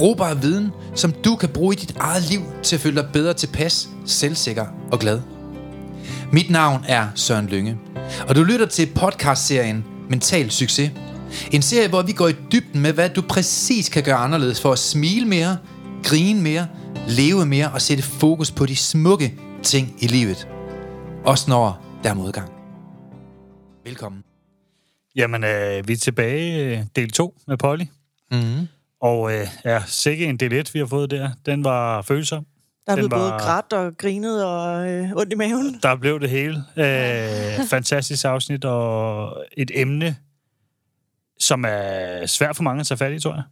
Brugbar viden, som du kan bruge i dit eget liv til at føle dig bedre tilpas, selvsikker og glad. Mit navn er Søren Lynge, og du lytter til podcastserien Mental Succes. En serie, hvor vi går i dybden med, hvad du præcis kan gøre anderledes for at smile mere, grine mere, leve mere og sætte fokus på de smukke ting i livet. Også når der er modgang. Velkommen. Jamen, øh, vi er tilbage øh, del 2 med Polly. Mm-hmm. Og øh, ja, sikke en del 1, vi har fået der. Den var følsom. Der er blevet både grædt og grinet og øh, ondt i maven. Der blev det hele. Øh, fantastisk afsnit og et emne, som er svært for mange at tage fat i, tror jeg.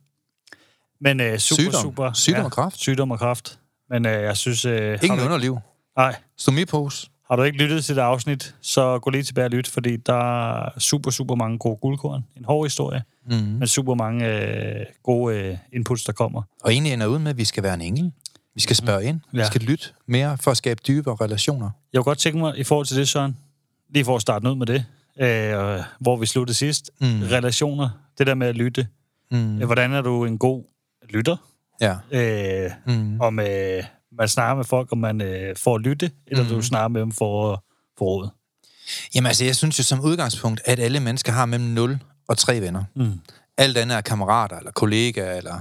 Men øh, super, Sygdom. super. Sygdom og kræft. Sygdom og kraft. Men øh, jeg synes... Øh, Ingen underliv. nej, Stomipose. Har du ikke lyttet til det afsnit, så gå lige tilbage og lyt, fordi der er super, super mange gode guldkorn. En hård historie, Mm. men super mange øh, gode øh, inputs, der kommer. Og egentlig ender ud med, at vi skal være en engel. Vi skal spørge ind. Vi Ja. skal lytte mere for at skabe dybere relationer. Jeg kunne godt tænke mig, i forhold til det, Søren, lige for at starte ud med det, øh, hvor vi sluttede sidst, Mm. relationer, det der med at lytte. Mm. Hvordan er du en god lytter? Ja. Øh, Mm. om øh, man snakker med folk, om man øh, får at lytte, eller Mm. du snakker med dem for få råd. Jamen altså, jeg synes jo som udgangspunkt, at alle mennesker har mellem 0 og 3 venner. Mm. Alt andet er kammerater, eller kollegaer, eller et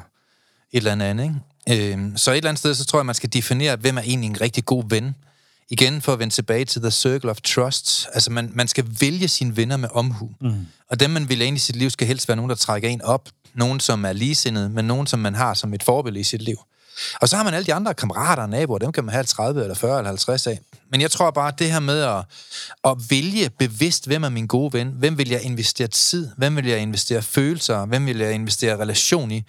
eller andet andet, ikke? Øhm, så et eller andet sted, så tror jeg, man skal definere, hvem er egentlig en rigtig god ven. Igen, for at vende tilbage til the circle of trust. Altså, man, man skal vælge sine venner med omhu. Mm. Og dem, man vil ind i sit liv, skal helst være nogen, der trækker en op. Nogen, som er ligesindede, men nogen, som man har som et forbillede i sit liv. Og så har man alle de andre kammerater og naboer, dem kan man have 30 eller 40 eller 50 af. Men jeg tror bare, at det her med at, at vælge bevidst, hvem er min gode ven, hvem vil jeg investere tid, hvem vil jeg investere følelser, hvem vil jeg investere relation i,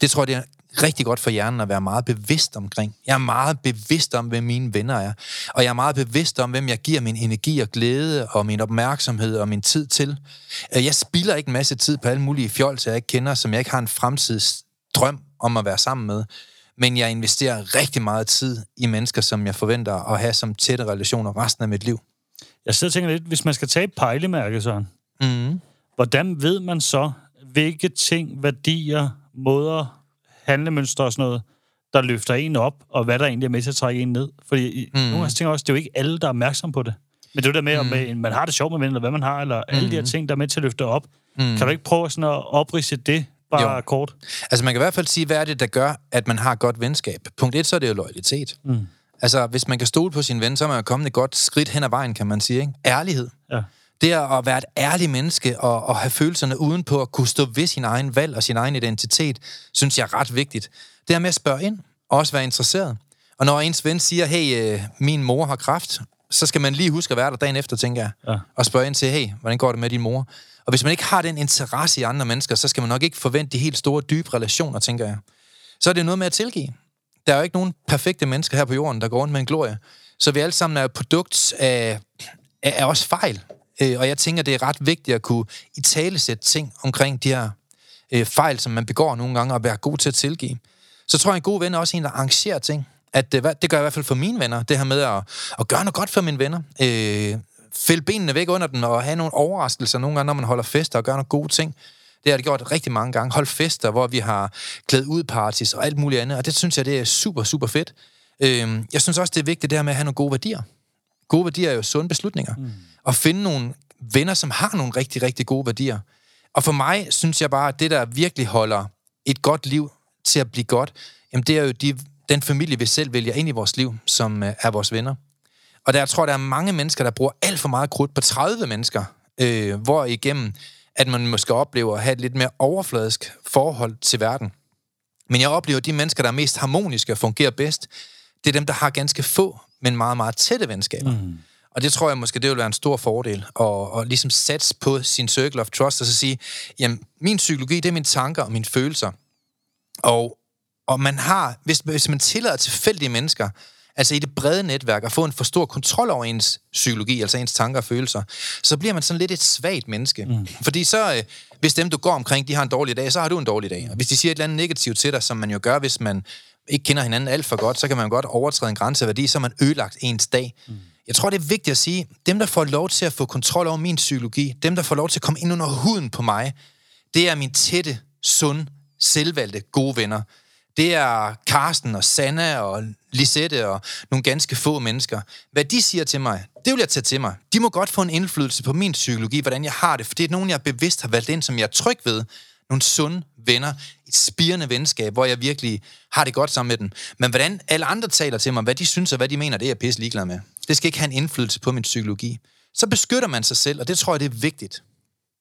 det tror jeg, det er rigtig godt for hjernen at være meget bevidst omkring. Jeg er meget bevidst om, hvem mine venner er. Og jeg er meget bevidst om, hvem jeg giver min energi og glæde og min opmærksomhed og min tid til. Jeg spilder ikke en masse tid på alle mulige fjols, jeg ikke kender, som jeg ikke har en fremtidsdrøm om at være sammen med. Men jeg investerer rigtig meget tid i mennesker, som jeg forventer at have som tætte relationer resten af mit liv. Jeg sidder og tænker lidt, hvis man skal tage pejlemærke, Søren, Mm. hvordan ved man så, hvilke ting, værdier, måder, handlemønstre og sådan noget, der løfter en op, og hvad der egentlig er med til at trække en ned? Fordi mm. nogle gange tænker jeg også, det er jo ikke alle, der er opmærksom på det. Men det er der med, om øh, man har det sjovt med venner, eller hvad man har, eller alle de her ting, der er med til at løfte op. Mm. Kan du ikke prøve sådan at oprise det, bare Jo. kort? Altså, man kan i hvert fald sige, hvad er det, der gør, at man har et godt venskab? Punkt et, så er det jo loyalitet. Mm. Altså, hvis man kan stole på sin ven, så er man jo kommet et godt skridt hen ad vejen, kan man sige. Ikke? Ærlighed. Ja. Det er at være et ærligt menneske og, og have følelserne udenpå at kunne stå ved sin egen valg og sin egen identitet, synes jeg er ret vigtigt. Det er med at spørge ind og også være interesseret. Og når ens ven siger, hey, øh, min mor har kræft, så skal man lige huske at være der dagen efter, tænker jeg. Ja. Og spørge ind til, hey, hvordan går det med din mor? Og hvis man ikke har den interesse i andre mennesker, så skal man nok ikke forvente de helt store, dybe relationer, tænker jeg. Så er det noget med at tilgive. Der er jo ikke nogen perfekte mennesker her på jorden, der går rundt med en glorie. Så vi alle sammen er produkt af, af, af også fejl. Øh, og jeg tænker, det er ret vigtigt at kunne i tale sætte ting omkring de her øh, fejl, som man begår nogle gange, og være god til at tilgive. Så tror jeg, en god ven er også en, der arrangerer ting. At øh, det, det gør jeg i hvert fald for mine venner, det her med at, at gøre noget godt for mine venner. Øh, fælde benene væk under dem, og have nogle overraskelser nogle gange, når man holder fester og gør nogle gode ting. Det har jeg gjort rigtig mange gange. Hold fester, hvor vi har klædt ud parties og alt muligt andet, og det synes jeg, det er super, super fedt. Øh, jeg synes også, det er vigtigt det her med at have nogle gode værdier. Gode værdier er jo sunde beslutninger. Mm. Og finde nogle venner, som har nogle rigtig, rigtig gode værdier. Og for mig synes jeg bare, at det, der virkelig holder et godt liv til at blive godt, jamen det er jo de, den familie, vi selv vælger ind i vores liv, som øh, er vores venner. Og der jeg tror der er mange mennesker, der bruger alt for meget krudt på 30 mennesker, øh, hvor igennem, at man måske oplever at have et lidt mere overfladisk forhold til verden. Men jeg oplever, at de mennesker, der er mest harmoniske og fungerer bedst, det er dem, der har ganske få, men meget, meget tætte venskaber. Mm. Og det tror jeg måske, det vil være en stor fordel, at, at ligesom satse på sin circle of trust, og så sige, jamen, min psykologi, det er mine tanker og mine følelser. Og og man har, hvis, hvis man tillader tilfældige mennesker, altså i det brede netværk, at få en for stor kontrol over ens psykologi, altså ens tanker og følelser, så bliver man sådan lidt et svagt menneske. Mm. Fordi så, øh, hvis dem, du går omkring, de har en dårlig dag, så har du en dårlig dag. Og hvis de siger et eller andet negativt til dig, som man jo gør, hvis man ikke kender hinanden alt for godt, så kan man godt overtræde en grænseværdi, så man ødelagt ens dag. Mm. Jeg tror, det er vigtigt at sige, dem, der får lov til at få kontrol over min psykologi, dem, der får lov til at komme ind under huden på mig, det er min tætte, sund, selvvalgte, gode venner. Det er Karsten og Sanna og Lisette og nogle ganske få mennesker. Hvad de siger til mig, det vil jeg tage til mig. De må godt få en indflydelse på min psykologi, hvordan jeg har det, for det er nogen, jeg bevidst har valgt ind, som jeg er tryg ved. Nogle sunde venner, et spirende venskab, hvor jeg virkelig har det godt sammen med dem. Men hvordan alle andre taler til mig, hvad de synes og hvad de mener, det er jeg pisse ligeglad med. Det skal ikke have en indflydelse på min psykologi. Så beskytter man sig selv, og det tror jeg, det er vigtigt.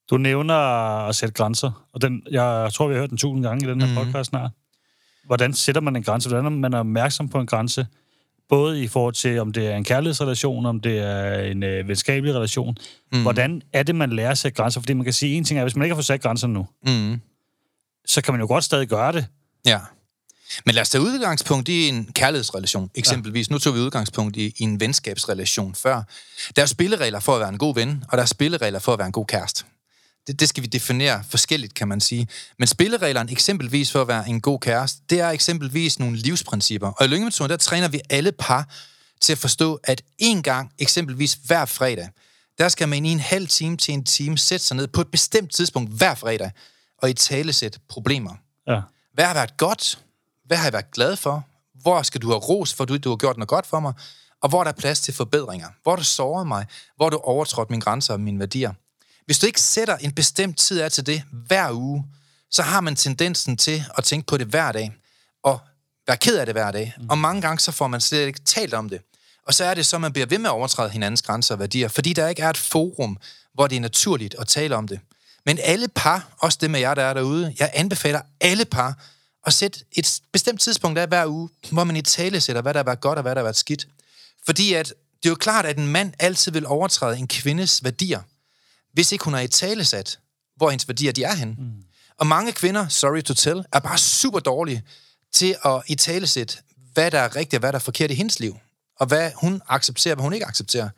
Du nævner at sætte grænser, og den, jeg tror, vi har hørt den tusind gange i den her mm. podcast snart. Hvordan sætter man en grænse? Hvordan er man opmærksom på en grænse? Både i forhold til, om det er en kærlighedsrelation, om det er en øh, venskabelig relation. Mm. Hvordan er det, man lærer at sætte grænser? Fordi man kan sige, en ting er, hvis man ikke har fået sat grænser nu, Mm. så kan man jo godt stadig gøre det. Ja. Men lad os tage udgangspunkt i en kærlighedsrelation, eksempelvis. Ja. Nu tog vi udgangspunkt i, i en venskabsrelation før. Der er spilleregler for at være en god ven, og der er spilleregler for at være en god kæreste. Det, det skal vi definere forskelligt, kan man sige. Men spillereglerne eksempelvis for at være en god kæreste, det er eksempelvis nogle livsprincipper. Og i Lyngemetoden, der træner vi alle par til at forstå, at en gang, eksempelvis hver fredag, der skal man i en halv time til en time sætte sig ned på et bestemt tidspunkt hver fredag og i tale sætte problemer. Ja. Hvad har været godt? Hvad har jeg været glad for? Hvor skal du have ros for, du, du har gjort noget godt for mig? Og hvor er der plads til forbedringer? Hvor du såret mig? Hvor du overtrådt mine grænser og mine værdier? Hvis du ikke sætter en bestemt tid af til det hver uge, så har man tendensen til at tænke på det hver dag, og være ked af det hver dag. Og mange gange så får man slet ikke talt om det. Og så er det så, man bliver ved med at overtræde hinandens grænser og værdier, fordi der ikke er et forum, hvor det er naturligt at tale om det. Men alle par, også det med jer, der er derude, jeg anbefaler alle par at sætte et bestemt tidspunkt af hver uge, hvor man i tale sætter, hvad der har været godt og hvad der har været skidt. Fordi at, det er jo klart, at en mand altid vil overtræde en kvindes værdier, hvis ikke hun er i tale sat, hvor hendes værdier de er henne. Mm. Og mange kvinder, sorry to tell, er bare super dårlige til at i tale sætte, hvad der er rigtigt og hvad der er forkert i hendes liv. Og hvad hun accepterer, hvad hun ikke accepterer.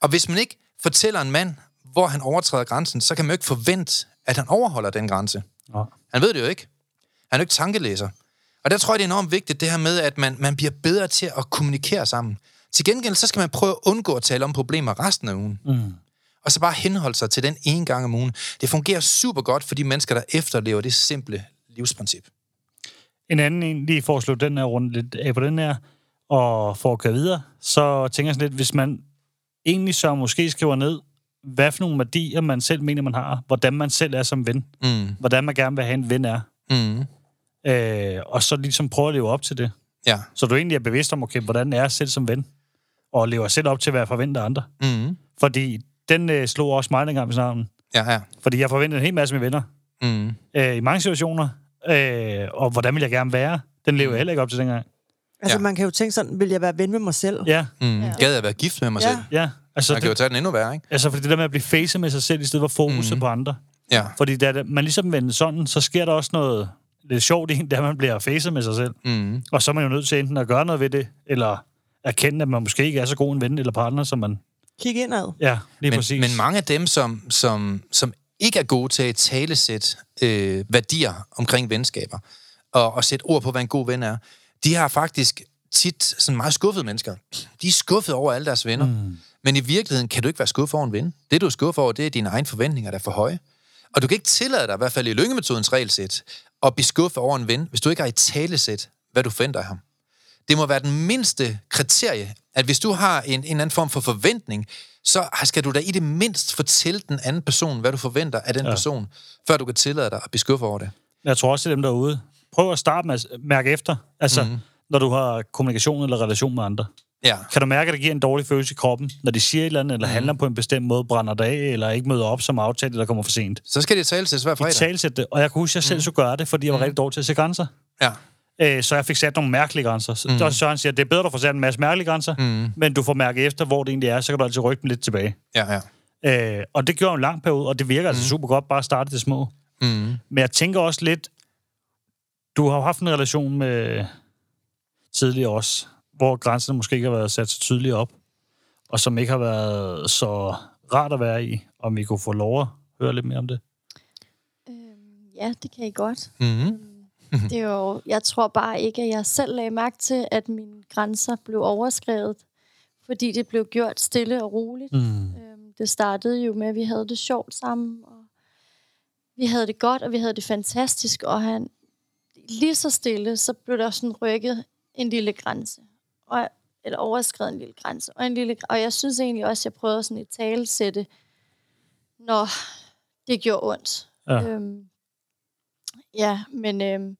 Og hvis man ikke fortæller en mand, hvor han overtræder grænsen, så kan man jo ikke forvente, at han overholder den grænse. Ja. Han ved det jo ikke. Han er jo ikke tankelæser. Og der tror jeg, det er enormt vigtigt, det her med, at man, man bliver bedre til at kommunikere sammen. Til gengæld, så skal man prøve at undgå at tale om problemer resten af ugen. Mm. Og så bare henholde sig til den ene gang om ugen. Det fungerer super godt for de mennesker, der efterlever det simple livsprincip. En anden en, lige for at slå den her rundt lidt af på den her, og for at køre videre, så tænker jeg sådan lidt, hvis man egentlig så måske skriver ned, hvad for nogle værdier man selv mener, man har, hvordan man selv er som ven, Mm. hvordan man gerne vil have en ven er, Mm. øh, og så ligesom prøve at leve op til det. Ja. Så du egentlig er bevidst om, okay, hvordan er jeg selv som ven, og lever selv op til, hvad jeg forventer af andre. Mm. Fordi den øh, slog også mig dengang med snakken. Ja, ja. Fordi jeg forventede en hel masse med venner Mm. øh, i mange situationer, øh, og hvordan vil jeg gerne være, den lever jeg heller ikke op til dengang. Altså, Ja. man kan jo tænke sådan, vil jeg være ven med mig selv? Ja, Mm. Ja. Gad jeg være gift med mig Ja. selv? ja. Altså, Man kan jo tage den endnu værre, ikke? altså fordi det der med at blive facet med sig selv, i stedet for fokus mm. på andre. Ja. Fordi da man ligesom vender sådan, så sker der også noget lidt sjovt i en, da man bliver facet med sig selv. Mm. Og så er man jo nødt til enten at gøre noget ved det, eller erkende, at man måske ikke er så god en ven eller partner, som man... Kig indad. Ja, lige Men, præcis. men mange af dem, som, som, som ikke er gode til at talesætte øh, værdier omkring venskaber, og, og sætte ord på, hvad en god ven er, de har faktisk tit sådan meget skuffede mennesker. De er skuffet over alle deres venner. Mm. Men i virkeligheden kan du ikke være skuffet over en ven. Det, du er skuffet over, det er dine egne forventninger, der er for høje. Og du kan ikke tillade dig, i hvert fald i lyngemetodens regelsæt, at blive skuffet over en ven, hvis du ikke har i talesæt, hvad du forventer af ham. Det må være den mindste kriterie, at hvis du har en, en eller anden form for forventning, så skal du da i det mindst fortælle den anden person, hvad du forventer af den ja. person, før du kan tillade dig at blive skuffet over det. Jeg tror også til dem derude. Prøv at starte med at mærke efter. Altså, mm. når du har kommunikation eller relation med andre. Ja. Kan du mærke, at det giver en dårlig følelse i kroppen, når de siger et eller andet, eller mm. handler på en bestemt måde, brænder dig af, eller ikke møder op som aftalt, eller kommer for sent? Så skal det tales hver fredag. talsæt det. Og jeg kunne huske, at jeg selv skulle gøre det, fordi jeg var rigtig dårlig til at sætte grænser. Ja. Øh, så jeg fik sat nogle mærkelige grænser. Så mm. Søren siger, det er bedre, at du får sat en masse mærkelige grænser, mm. men du får mærke efter, hvor det egentlig er, så kan du altid rykke dem lidt tilbage. Ja, ja. Øh, og det gjorde en lang periode, og det virker mm. altså super godt bare at starte det små. Mm. Men jeg tænker også lidt, du har jo haft en relation med tidligere også, hvor grænserne måske ikke har været sat så tydeligt op, og som ikke har været så rart at være i, om vi kunne få lov at høre lidt mere om det. Øhm, ja, det kan I godt. Mm-hmm. Det er jo, jeg tror bare ikke, at jeg selv lagde mærke til, at mine grænser blev overskrevet, fordi det blev gjort stille og roligt. Mm. Øhm, det startede jo med, at vi havde det sjovt sammen, og vi havde det godt, og vi havde det fantastisk, og han lige så stille, så blev der sådan rykket en lille grænse, og, eller overskrevet en lille grænse, og, en lille, og jeg synes egentlig også, at jeg prøvede sådan et talesætte, når det gjorde ondt. Ja. Øhm, ja, men øhm,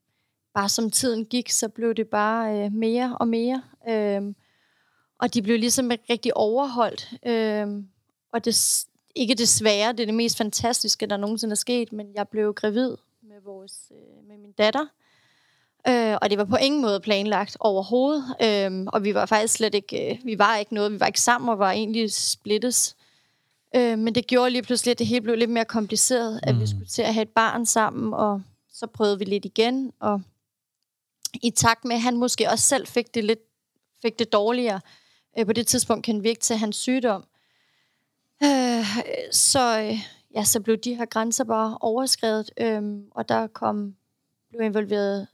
bare som tiden gik, så blev det bare øh, mere og mere. Øhm, og de blev ligesom rigtig overholdt. Øhm, og det, ikke desværre, det er det mest fantastiske, der nogensinde er sket, men jeg blev gravid med, vores, øh, med min datter. Øh, og det var på ingen måde planlagt overhovedet. Øh, og vi var faktisk slet ikke, øh, vi var ikke noget, vi var ikke sammen og var egentlig splittes. Øh, men det gjorde lige pludselig, at det hele blev lidt mere kompliceret, mm. at vi skulle til at have et barn sammen, og så prøvede vi lidt igen, og i takt med, at han måske også selv fik det lidt fik det dårligere, øh, på det tidspunkt kan vi ikke til hans sygdom, øh, så, øh, ja, så blev de her grænser bare overskrevet, øh, og der kom, blev involveret,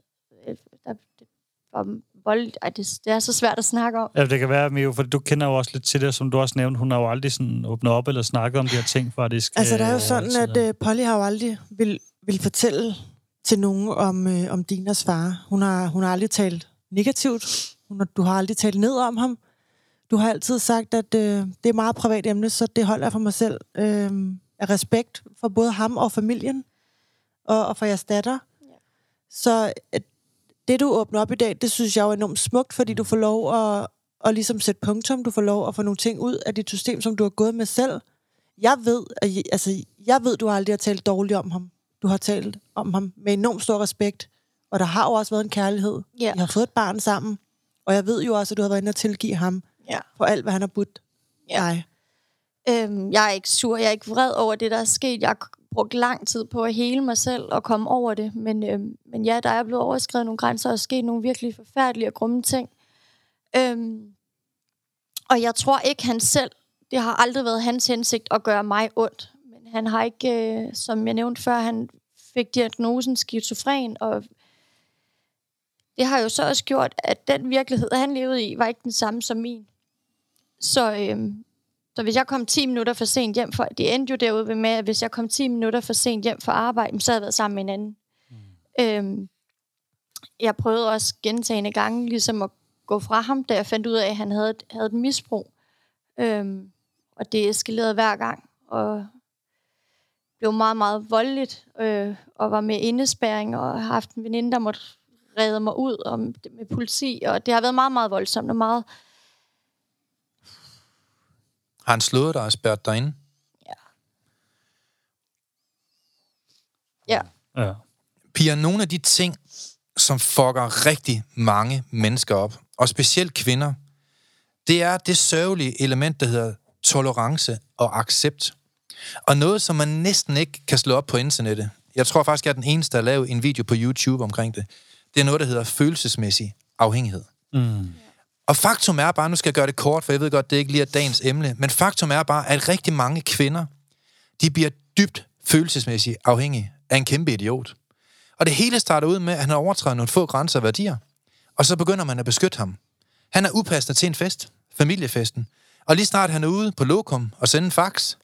øh, der, det var vold, ej, det, det er så svært at snakke om. Ja, det kan være, Mio, for du kender jo også lidt til det, som du også nævnte. Hun har jo aldrig sådan åbnet op eller snakket om de her ting, faktisk. Altså, der er jo øh, sådan, at uh, Polly har jo aldrig vil, vil fortælle til nogen om, uh, om Dinas far. Hun har, hun har aldrig talt negativt. Hun har, du har aldrig talt ned om ham. Du har altid sagt, at uh, det er et meget privat emne, så det holder jeg for mig selv. Uh, af respekt for både ham og familien, og, og for jeres datter. Ja. Så at det, du åbner op i dag, det synes jeg er enormt smukt, fordi du får lov at, at ligesom sætte punktum. Du får lov at få nogle ting ud af dit system, som du har gået med selv. Jeg ved, at, altså, jeg ved, du aldrig har talt dårligt om ham. Du har talt om ham med enormt stor respekt. Og der har jo også været en kærlighed. Ja. I har fået et barn sammen. Og jeg ved jo også, at du har været inde og tilgive ham Ja. for alt, hvad han har budt Ja. dig. Øhm, jeg er ikke sur, jeg er ikke vred over det, der er sket. Jeg har brugt lang tid på at hele mig selv og komme over det. Men, øhm, men ja, der er blevet overskrevet nogle grænser og sket nogle virkelig forfærdelige og grumme ting. Øhm, og jeg tror ikke, han selv, det har aldrig været hans hensigt at gøre mig ondt. Han har ikke, øh, som jeg nævnte før, han fik diagnosen skizofren, og det har jo så også gjort, at den virkelighed, han levede i, var ikke den samme som min. Så, øhm, så hvis jeg kom 10 minutter for sent hjem fra... Det endte jo derude med, at hvis jeg kom 10 minutter for sent hjem fra arbejde, så havde jeg været sammen med en anden. Mm. Øhm, jeg prøvede også gentagende gange ligesom at gå fra ham, da jeg fandt ud af, at han havde et, havde et misbrug. Øhm, og det eskalerede hver gang. Og blev meget, meget voldeligt. Øh, og var med indespæring, og har haft en veninde, der måtte redde mig ud og med politi. Og det har været meget, meget voldsomt og meget... Har han slået dig og spærret dig inde? Ja. Ja. Pia, nogle af de ting, som fucker rigtig mange mennesker op, og specielt kvinder, det er det sørgelige element, der hedder tolerance og accept. Og noget, som man næsten ikke kan slå op på internettet. Jeg tror faktisk, jeg er den eneste, der har lavet en video på YouTube omkring det. Det er noget, der hedder følelsesmæssig afhængighed. Mm. Og faktum er bare, nu skal jeg gøre det kort, for jeg ved godt, det ikke lige er dagens emne, men faktum er bare, at rigtig mange kvinder, de bliver dybt følelsesmæssigt afhængige af en kæmpe idiot. Og det hele starter ud med, at han overtræder nogle få grænser og værdier, og så begynder man at beskytte ham. Han er upassende til en fest, familiefesten, og lige snart han er ude på lokum og sender en fax,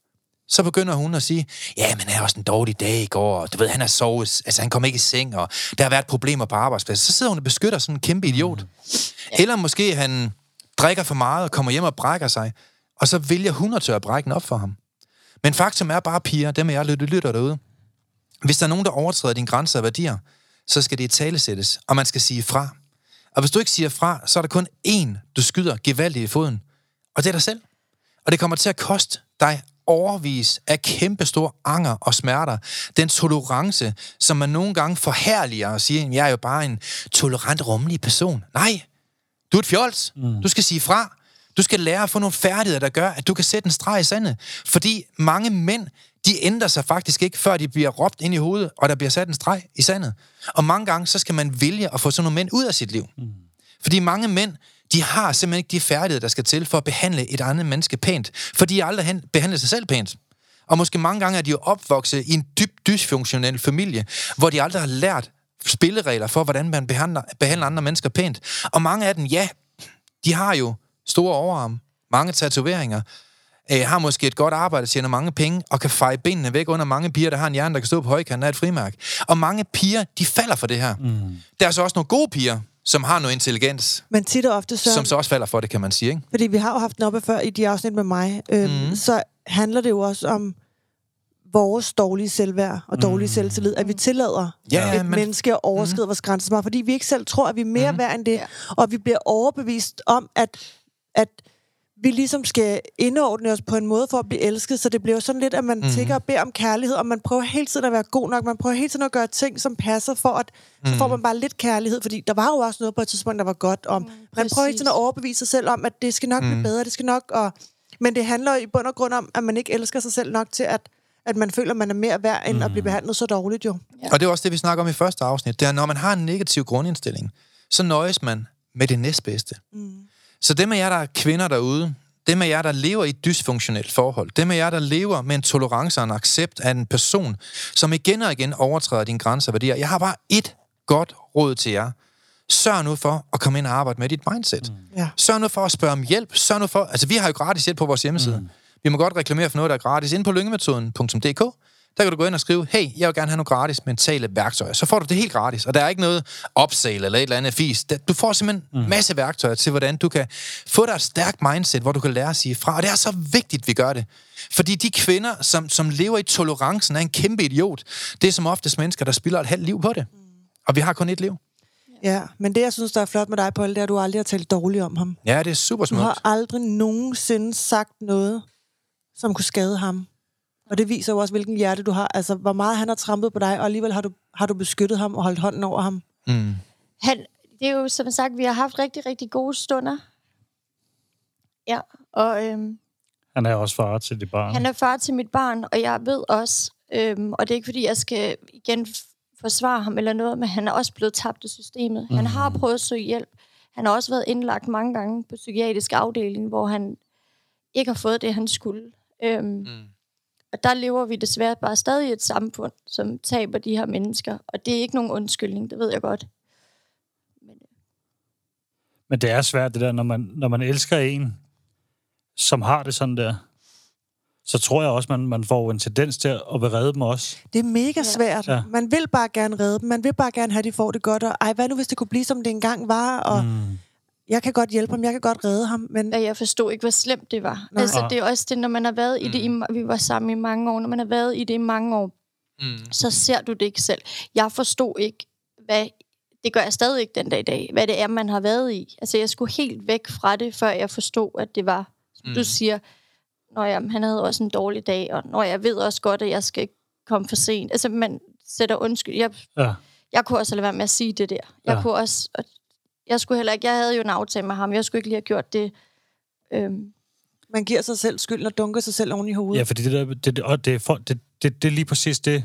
så begynder hun at sige, ja, men det er også en dårlig dag i går, og du ved, han har sovet, altså han kom ikke i seng, og der har været problemer på arbejdspladsen. Så sidder hun og beskytter sådan en kæmpe idiot. Eller måske han drikker for meget og kommer hjem og brækker sig, og så vælger hun at tørre brækken op for ham. Men faktum er bare, piger, dem af jer lytter, lytter derude. Hvis der er nogen, der overtræder dine grænser og værdier, så skal det talesættes, og man skal sige fra. Og hvis du ikke siger fra, så er der kun én, du skyder gevaldigt i foden, og det er dig selv. Og det kommer til at koste dig overvis af kæmpe store anger og smerter. Den tolerance, som man nogle gange forhærliger og siger, jeg er jo bare en tolerant, rummelig person. Nej, du er et fjols. Mm. Du skal sige fra. Du skal lære at få nogle færdigheder, der gør, at du kan sætte en streg i sandet. Fordi mange mænd, de ændrer sig faktisk ikke, før de bliver råbt ind i hovedet, og der bliver sat en streg i sandet. Og mange gange, så skal man vælge at få sådan nogle mænd ud af sit liv. Mm. Fordi mange mænd, de har simpelthen ikke de færdigheder, der skal til for at behandle et andet menneske pænt. For de har aldrig hen- behandlet sig selv pænt. Og måske mange gange er de jo opvokset i en dybt dysfunktionel familie, hvor de aldrig har lært spilleregler for, hvordan man behandler, behandler andre mennesker pænt. Og mange af dem, ja, de har jo store overarm, mange tatoveringer, øh, har måske et godt arbejde, tjener mange penge, og kan feje benene væk under mange piger, der har en hjerne, der kan stå på højkanten af et frimærk. Og mange piger, de falder for det her. Mm. Der er så også nogle gode piger, som har noget intelligens, Men tit og ofte, så, som så også falder for det, kan man sige. Ikke? fordi vi har jo haft den oppe før i de afsnit med mig, Mhm. mm. så handler det jo også om vores dårlige selvværd og dårlige mm. selvtillid, at vi tillader Ja, et men- menneske at overskride mm. vores grænser, bare fordi vi ikke selv tror, at vi er mere mm. værd end det, og vi bliver overbevist om, at, at vi ligesom skal indordne os på en måde for at blive elsket, så det bliver jo sådan lidt, at man mm. tigger og beder om kærlighed, og man prøver hele tiden at være god nok, man prøver hele tiden at gøre ting, som passer, for at så får man bare lidt kærlighed, fordi der var jo også noget på et tidspunkt, der var godt om. Mm, man prøver hele præcis. tiden at overbevise sig selv om, at det skal nok mm. blive bedre, det skal nok, og, men det handler i bund og grund om, at man ikke elsker sig selv nok til, at, at man føler, at man er mere værd, end mm. at blive behandlet så dårligt jo. Ja. Og det er også det, vi snakker om i første afsnit. Det er, når man har en negativ grundindstilling, så nøjes man med det næstbedste. Mm. Så dem af jer, der er kvinder derude, dem af jer, der lever i et dysfunktionelt forhold, dem af jer, der lever med en tolerance og en accept af en person, som igen og igen overtræder dine grænser og værdier. Jeg har bare et godt råd til jer. Sørg nu for at komme ind og arbejde med dit mindset. Mm. Ja. Sørg nu for at spørge om hjælp. Sørg nu for... Altså, vi har jo gratis hjælp på vores hjemmeside. Mm. Vi må godt reklamere for noget, der er gratis. Inde på lyngemetoden.dk, der kan du gå ind og skrive, hey, jeg vil gerne have nogle gratis mentale værktøjer. Så får du det helt gratis, og der er ikke noget opsal eller et eller andet fis. Du får simpelthen en mm. masse værktøjer til, hvordan du kan få dig et stærkt mindset, hvor du kan lære at sige fra. Og det er så vigtigt, vi gør det. Fordi de kvinder, som, som lever i tolerancen, er en kæmpe idiot. Det er som oftest mennesker, der spilder et halvt liv på det. Og vi har kun et liv. Ja, men det, jeg synes, der er flot med dig, Paul, det er, at du aldrig har talt dårligt om ham. Ja, det er super Du smukt. har aldrig nogensinde sagt noget, som kunne skade ham. Og det viser jo også, hvilken hjerte du har. Altså, hvor meget han har trampet på dig, og alligevel har du, har du beskyttet ham og holdt hånden over ham. Mm. Han, det er jo som sagt, vi har haft rigtig, rigtig gode stunder. Ja, og øhm, Han er også far til det barn. han er far til mit barn, og jeg ved også, øhm, og det er ikke fordi, jeg skal igen forsvare ham eller noget, men han er også blevet tabt i systemet. Mm. Han har prøvet at søge hjælp. Han har også været indlagt mange gange på psykiatrisk afdeling, hvor han ikke har fået det, han skulle. Øhm, mm. Og der lever vi desværre bare stadig i et samfund, som taber de her mennesker. Og det er ikke nogen undskyldning, det ved jeg godt. Men det er svært, det der, når man, når man elsker en, som har det sådan der, så tror jeg også, man, man får en tendens til at vil redde dem også. Det er mega svært. Ja. Man vil bare gerne redde dem. Man vil bare gerne have, at de får det godt. Og ej, hvad nu, hvis det kunne blive, som det engang var? Og mm. Jeg kan godt hjælpe ham, jeg kan godt redde ham. Men Og jeg forstod ikke, hvor slemt det var. Nej. Altså, det er også det, når man har været i det, i, vi var sammen i mange år, når man har været i det i mange år, Mm. så ser du det ikke selv. Jeg forstod ikke, hvad, det gør jeg stadig ikke den dag i dag, hvad det er, man har været i. Altså, jeg skulle helt væk fra det, før jeg forstod, at det var, som mm. du siger, når jeg, han havde også en dårlig dag, og når jeg ved også godt, at jeg skal ikke komme for sent. Altså, man sætter undskyld. Jeg, Ja. jeg kunne også lade være med at sige det der. Jeg Ja. ja. kunne også... og Jeg skulle heller ikke... Jeg havde jo en aftale med ham. Jeg skulle ikke lige have gjort det. Øhm, man giver sig selv skylden og dunker sig selv oven i hovedet. Ja, fordi det, der, det, det, og det, er for, det, det, det er lige præcis det,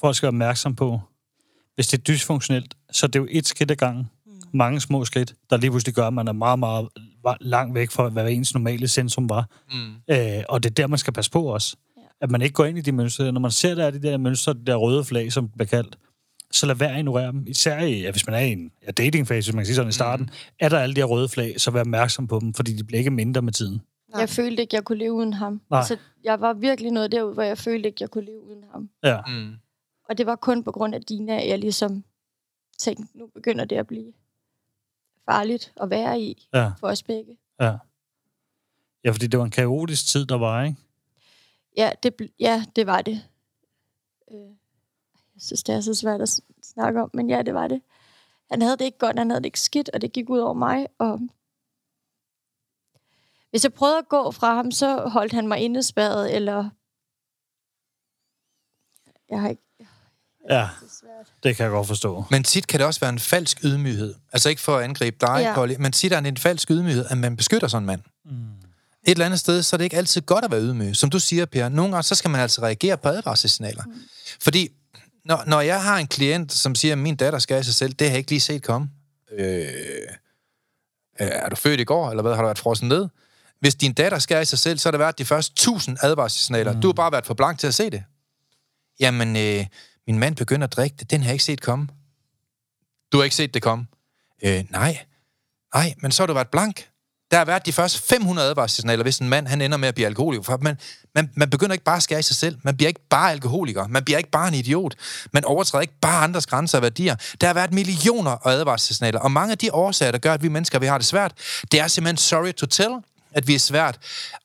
folk skal være opmærksom på. Hvis det er dysfunktionelt, så er det jo et skridt ad gangen. Mm. Mange små skridt, der lige pludselig gør, at man er meget, meget langt væk fra, hvad ens normale centrum var. Mm. Øh, og det er der, man skal passe på også. Ja. At man ikke går ind i de mønstre. Når man ser, der er de der mønstre, de der røde flag, som det bliver kaldt, så lad være at ignorere dem. Især i, ja, hvis man er i en ja, datingfase, hvis man kan sige sådan i starten, mm. er der alle de her røde flag, så vær opmærksom på dem, fordi de bliver ikke mindre med tiden. Nej. jeg følte ikke, jeg kunne leve uden ham. Nej. Altså, jeg var virkelig noget derude, hvor jeg følte ikke, jeg kunne leve uden ham. Ja. Mm. Og det var kun på grund af Dina, at jeg ligesom tænkte, nu begynder det at blive farligt at være i Ja, for os begge. ja. Ja, fordi det var en kaotisk tid, der var, ikke? Ja, det, bl- ja, det var det. Øh, jeg synes, det er så svært at snakke om, men ja, det var det. Han havde det ikke godt, han havde det ikke skidt, og det gik ud over mig. Og hvis jeg prøvede at gå fra ham, så holdt han mig indespærret, eller... Jeg har ikke... Ja, Det kan jeg godt forstå. Men tit kan det også være en falsk ydmyghed. Altså ikke for at angribe dig, Ja. Polly, men tit er det en falsk ydmyghed, at man beskytter sådan en mand. Et eller andet sted, så er det ikke altid godt at være ydmyg. Som du siger, Per, nogle gange, så skal man altså reagere på advarselssignaler. Mm. Fordi, når, når jeg har en klient, som siger, at min datter skal i sig selv, det har jeg ikke lige set komme. Øh, er du født i går, eller hvad? Har du været frossen ned? Hvis din datter skal i sig selv, så har det været de første 1000 advarselssignaler. Mm. Du har bare været for blank til at se det. Jamen, øh, min mand begynder at drikke det. Den har jeg ikke set komme. Du har ikke set det komme? Øh, nej. Nej, men så har du været blank. Der har været de første 500 advarselssignaler, hvis en mand han ender med at blive alkoholiker. For man, man, man begynder ikke bare at skære i sig selv. Man bliver ikke bare alkoholiker. Man bliver ikke bare en idiot. Man overtræder ikke bare andres grænser og værdier. Der har været millioner af advarselssignaler. Og mange af de årsager, der gør, at vi mennesker vi har det svært, det er simpelthen sorry to tell, at vi er svært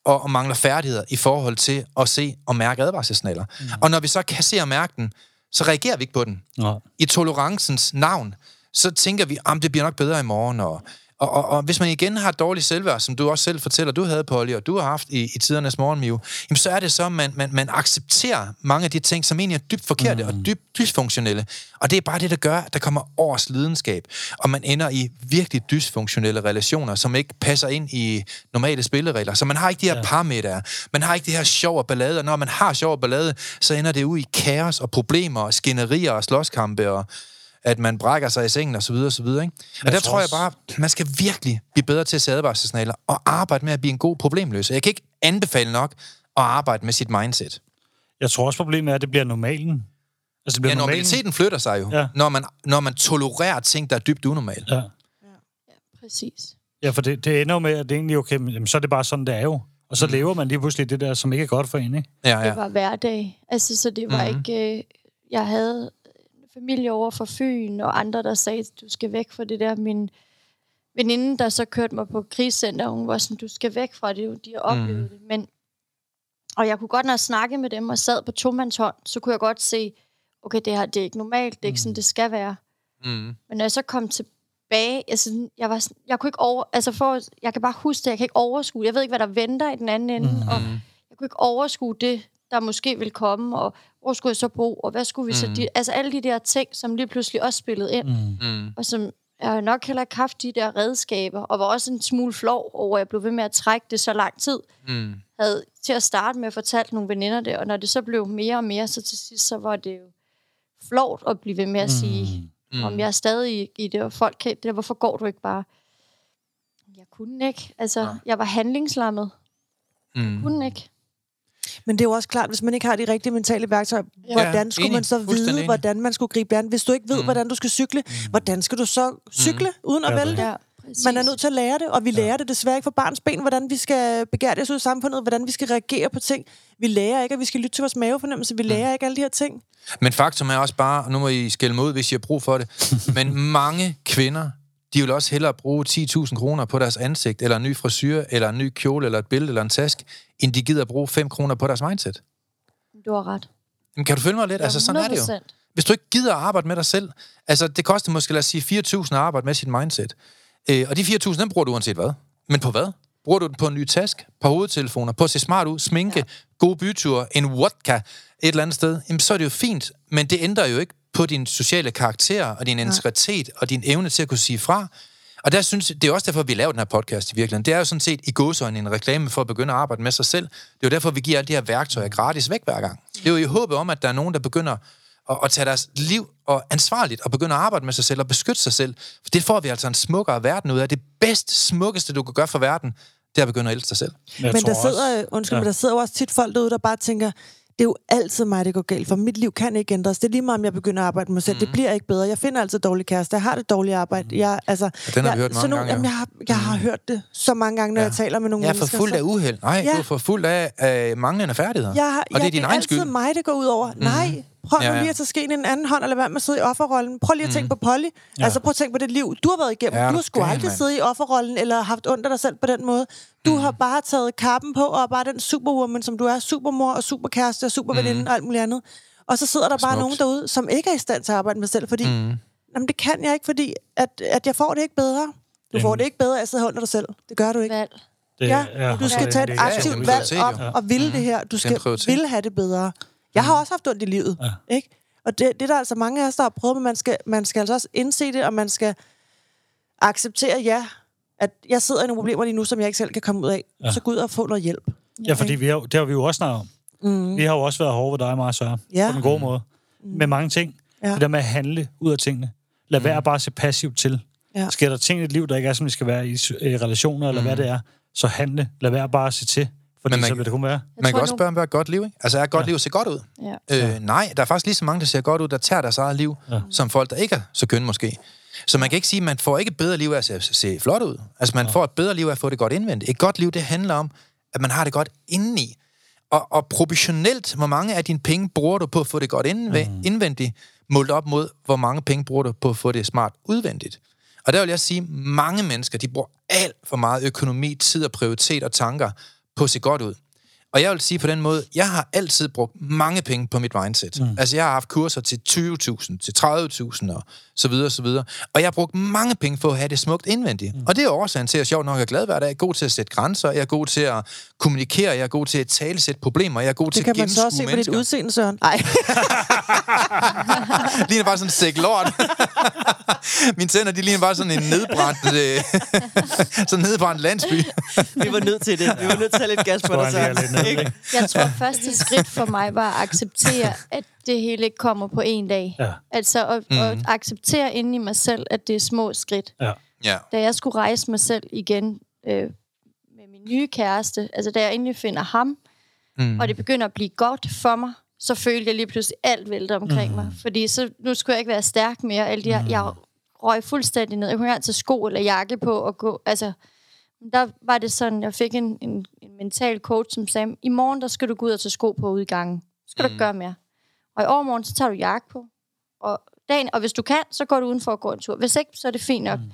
og, og mangler færdigheder i forhold til at se og mærke advarselssignaler. Mm. Og når vi så kan se og mærke den, så reagerer vi ikke på den. Nej. I tolerancens navn, så tænker vi, at det bliver nok bedre i morgen, og og, og, og hvis man igen har dårlig selvværd, som du også selv fortæller, du havde, Polly, og du har haft i, i tidernes morgenmive, jamen så er det så, at man, man, man accepterer mange af de ting, som egentlig er dybt forkerte mm. og dybt dysfunktionelle. Og det er bare det, der gør, at der kommer års lidenskab, og man ender i virkelig dysfunktionelle relationer, som ikke passer ind i normale spilleregler. Så man har ikke de her ja. parametre, man har ikke det her sjov og ballade, og når man har sjov og ballade, så ender det ud i kaos og problemer og skænderier og slåskampe og at man brækker sig i sengen og så videre og så videre. Ikke? Og jeg der tror jeg bare, man skal virkelig blive bedre til at se advarselssignaler og arbejde med at blive en god problemløser. Jeg kan ikke anbefale nok at arbejde med sit mindset. Jeg tror også, problemet er, at det bliver normalen. Altså, det bliver Ja, normalen. normaliteten flytter sig jo, Ja. ja. når, man, når man tolererer ting, der er dybt unormale. Ja. Præcis. ja, for det, det ender jo med, at det er egentlig okay, men jamen, så er det bare sådan, det er jo. Og så mm. lever man lige pludselig det der, som ikke er godt for en, ikke? Ja, Det ja. var hverdag. Altså, så det var mm-hmm. ikke... Øh, jeg havde familie over fra Fyn, og andre, der sagde, du skal væk fra det der. Min veninde, der så kørte mig på krigscenter, hun var sådan, du skal væk fra det, de har oplevet Mhm. mm. det. Men, og jeg kunne godt, når jeg snakkede med dem og sad på tomandshånd, så kunne jeg godt se, okay, det her det er ikke normalt, det er ikke sådan, det skal være. Mm. Men når jeg så kom tilbage, altså, jeg, var, sådan- jeg kunne ikke over, altså for, jeg kan bare huske det, jeg kan ikke overskue, jeg ved ikke, hvad der venter i den anden ende, mm. og jeg kunne ikke overskue det, der måske ville komme, og hvor skulle jeg så bo, og hvad skulle vi mm. så... De, altså alle de der ting, som lige pludselig også spillede ind, mm. Mm. og som jeg nok heller ikke haft de der redskaber, og var også en smule flov over, at jeg blev ved med at trække det så lang tid. Mm. Havde til at starte med at fortælle nogle veninder det, og når det så blev mere og mere, så til sidst, så var det jo flovt at blive ved med at sige, mm. om jeg er stadig i, det, og folk kan, det der, hvorfor går du ikke bare? Jeg kunne ikke. Altså, Ja. jeg var handlingslammet. Mm. Kunne ikke. Men det er jo også klart, hvis man ikke har de rigtige mentale værktøjer, ja, hvordan skulle enig. man så vide, enig. hvordan man skulle gribe det an? Hvis du ikke ved, Mm. mm. hvordan du skal cykle, mm. hvordan skal du så cykle mm. uden at Ja, vælte? Ja, præcis. Man er nødt til at lære det, og vi lærer det desværre ikke fra barns ben, hvordan vi skal begære os ud i samfundet, hvordan vi skal reagere på ting. Vi lærer ikke, at vi skal lytte til vores mavefornemmelse. Vi lærer ikke alle de her ting. Men faktum er også bare, og nu må I skælde mig ud, hvis I har brug for det, men mange kvinder, de vil også hellere bruge 10.000 kroner på deres ansigt, eller en ny frisyr, eller en ny kjole, eller et billede, eller en task, end de gider at bruge 5 kroner på deres mindset. Du har ret. Men kan du følge mig lidt? Altså, sådan er det jo. 100%. Hvis du ikke gider at arbejde med dig selv, altså det koster måske, lad os sige, 4.000 at arbejde med sit mindset. Øh, og de 4.000, dem bruger du uanset hvad. Men på hvad? Bruger du den på en ny task, på hovedtelefoner, på at se smart ud, sminke, ja. gode byture, en vodka et eller andet sted, jamen så er det jo fint, men det ændrer jo ikke på din sociale karakter og din integritet og din evne til at kunne sige fra. Og der synes, det er også derfor, vi laver den her podcast i virkeligheden. Det er jo sådan set i godsøjne en reklame for at begynde at arbejde med sig selv. Det er jo derfor, vi giver alle de her værktøjer gratis væk hver gang. Det er jo i håbet om, at der er nogen, der begynder at, at tage deres liv og ansvarligt og begynde at arbejde med sig selv og beskytte sig selv. For det får vi altså en smukkere verden ud af. Det bedst smukkeste, du kan gøre for verden, det er at begynde at elske dig selv. Jeg men tror der sidder, også- undskyld, Ja. ja. men der sidder jo også tit folk derude, der bare tænker, det er jo altid mig, det går galt, for mit liv kan ikke ændres. Det er lige meget, om jeg begynder at arbejde med mig selv. Mm. Det bliver ikke bedre. Jeg finder altid dårlige kærester. Jeg har det dårlige arbejde. Jeg, altså, Ja, den har jeg, vi hørt mange sådan gange, Jamen, jeg, har, jeg har hørt det så mange gange, når Ja. jeg taler med nogle Jeg er for mennesker. fuld af uheld. Nej, Ja. du er for fuld af, af manglende færdigheder. Jeg har, og det er ja, din det er egen altid skyld. mig, det går ud over. Mm. Nej, prøv Ja, nu ja. lige at tage skeen i en anden hånd, eller hvad med at sidde i offerrollen. Prøv lige at tænke på Polly. Ja. Altså prøv at tænke på det liv, du har været igennem. Ja, Ja, du har sgu aldrig mand. siddet i offerrollen, eller haft ondt af dig selv på den måde. Du mm. har bare taget kappen på, og bare den superwoman, som du er. Supermor og superkæreste og superveninde mm. og alt muligt andet. Og så sidder der bare Smukt. nogen derude, som ikke er i stand til at arbejde med sig selv, fordi mm. jamen, det kan jeg ikke, fordi at, at jeg får det ikke bedre. Du får det ikke bedre af at sidde holde dig selv. Det gør du ikke. Valg. Det, Ja, du skal det- tage det et ja, aktivt valg om at ville det her. Du skal ville have det bedre. Jeg har også haft ondt i livet, Ja. ikke? Og det, det er der altså mange af os, der har prøvet, men man skal, man skal altså også indse det, og man skal acceptere, ja, at jeg sidder i nogle problemer lige nu, som jeg ikke selv kan komme ud af, Ja. ja. så gå ud og få noget hjælp. Ja, fordi vi har, det har vi jo også snakket om. Mm. Vi har jo også været hårde ved dig, Maja Søren. Ja. På den gode måde. Med mange ting. Ja. Det der med at handle ud af tingene. Lad være bare at se passivt til. Ja. Sker der ting i dit liv, der ikke er, som det skal være i, i relationer, eller hvad det er, så handle. Lad være bare at se til. Fordi Men man- så vil det kun være. Man kan også spørge, om hvad er et godt liv, ikke? Altså, er et godt Ja. liv at se godt ud? Ja. Øh, nej, der er faktisk lige så mange, der ser godt ud, der tager deres eget liv, Ja. som folk, der ikke er så kønne måske. Så man kan ikke sige, at man får ikke et bedre liv af at se, se flot ud. Altså, man ja. får et bedre liv af at få det godt indvendigt. Et godt liv, det handler om, at man har det godt indeni. Og, og proportionelt, hvor mange af dine penge bruger du på at få det godt indve- mm. indvendigt, målt op mod, hvor mange penge bruger du på at få det smart udvendigt. Og der vil jeg sige, mange mennesker, de bruger alt for meget økonomi, tid og prioritet og tanker på se godt ud. Og jeg vil sige på den måde, jeg har altid brugt mange penge på mit mindset. Mm. Altså, jeg har haft kurser til 20.000, til 30.000 og så videre, så videre. Og jeg har brugt mange penge for at have det smukt indvendigt. Mm. Og det er årsagen til, at jeg sjovt nok er glad hver dag. Jeg er god til at sætte grænser, jeg er god til at kommunikere, jeg er god til at tale sætte problemer, jeg er god til Det kan at man så også se gennemskue på dit mennesker. udseende, Søren. Nej. ligner bare sådan en sæk lort. Mine tænder, de ligner bare sådan en nedbrændt, øh, sådan en nedbrændt landsby. Vi var nødt til det. Vi var nødt til at lidt gas på dig, Søren. Jeg tror, første skridt for mig var at acceptere, at det hele ikke kommer på en dag. Ja. Altså at, mm. at acceptere inde i mig selv, at det er små skridt. Ja. Ja. Da jeg skulle rejse mig selv igen øh, min nye kæreste, altså da jeg endelig finder ham, Mm. og det begynder at blive godt for mig, så følte jeg lige pludselig alt vælte omkring mm. mig. Fordi så, nu skulle jeg ikke være stærk mere. Alle de her, Jeg røg fuldstændig ned. Jeg kunne ikke engang tage sko eller jakke på og gå. Altså, der var det sådan, jeg fik en, en, en mental coach, som sagde, i morgen der skal du gå ud og tage sko på ude i gangen. Så skal mm. du ikke gøre mere. Og i overmorgen, så tager du jakke på. Og, dagen, og hvis du kan, så går du udenfor og går en tur. Hvis ikke, så er det fint nok. Mm.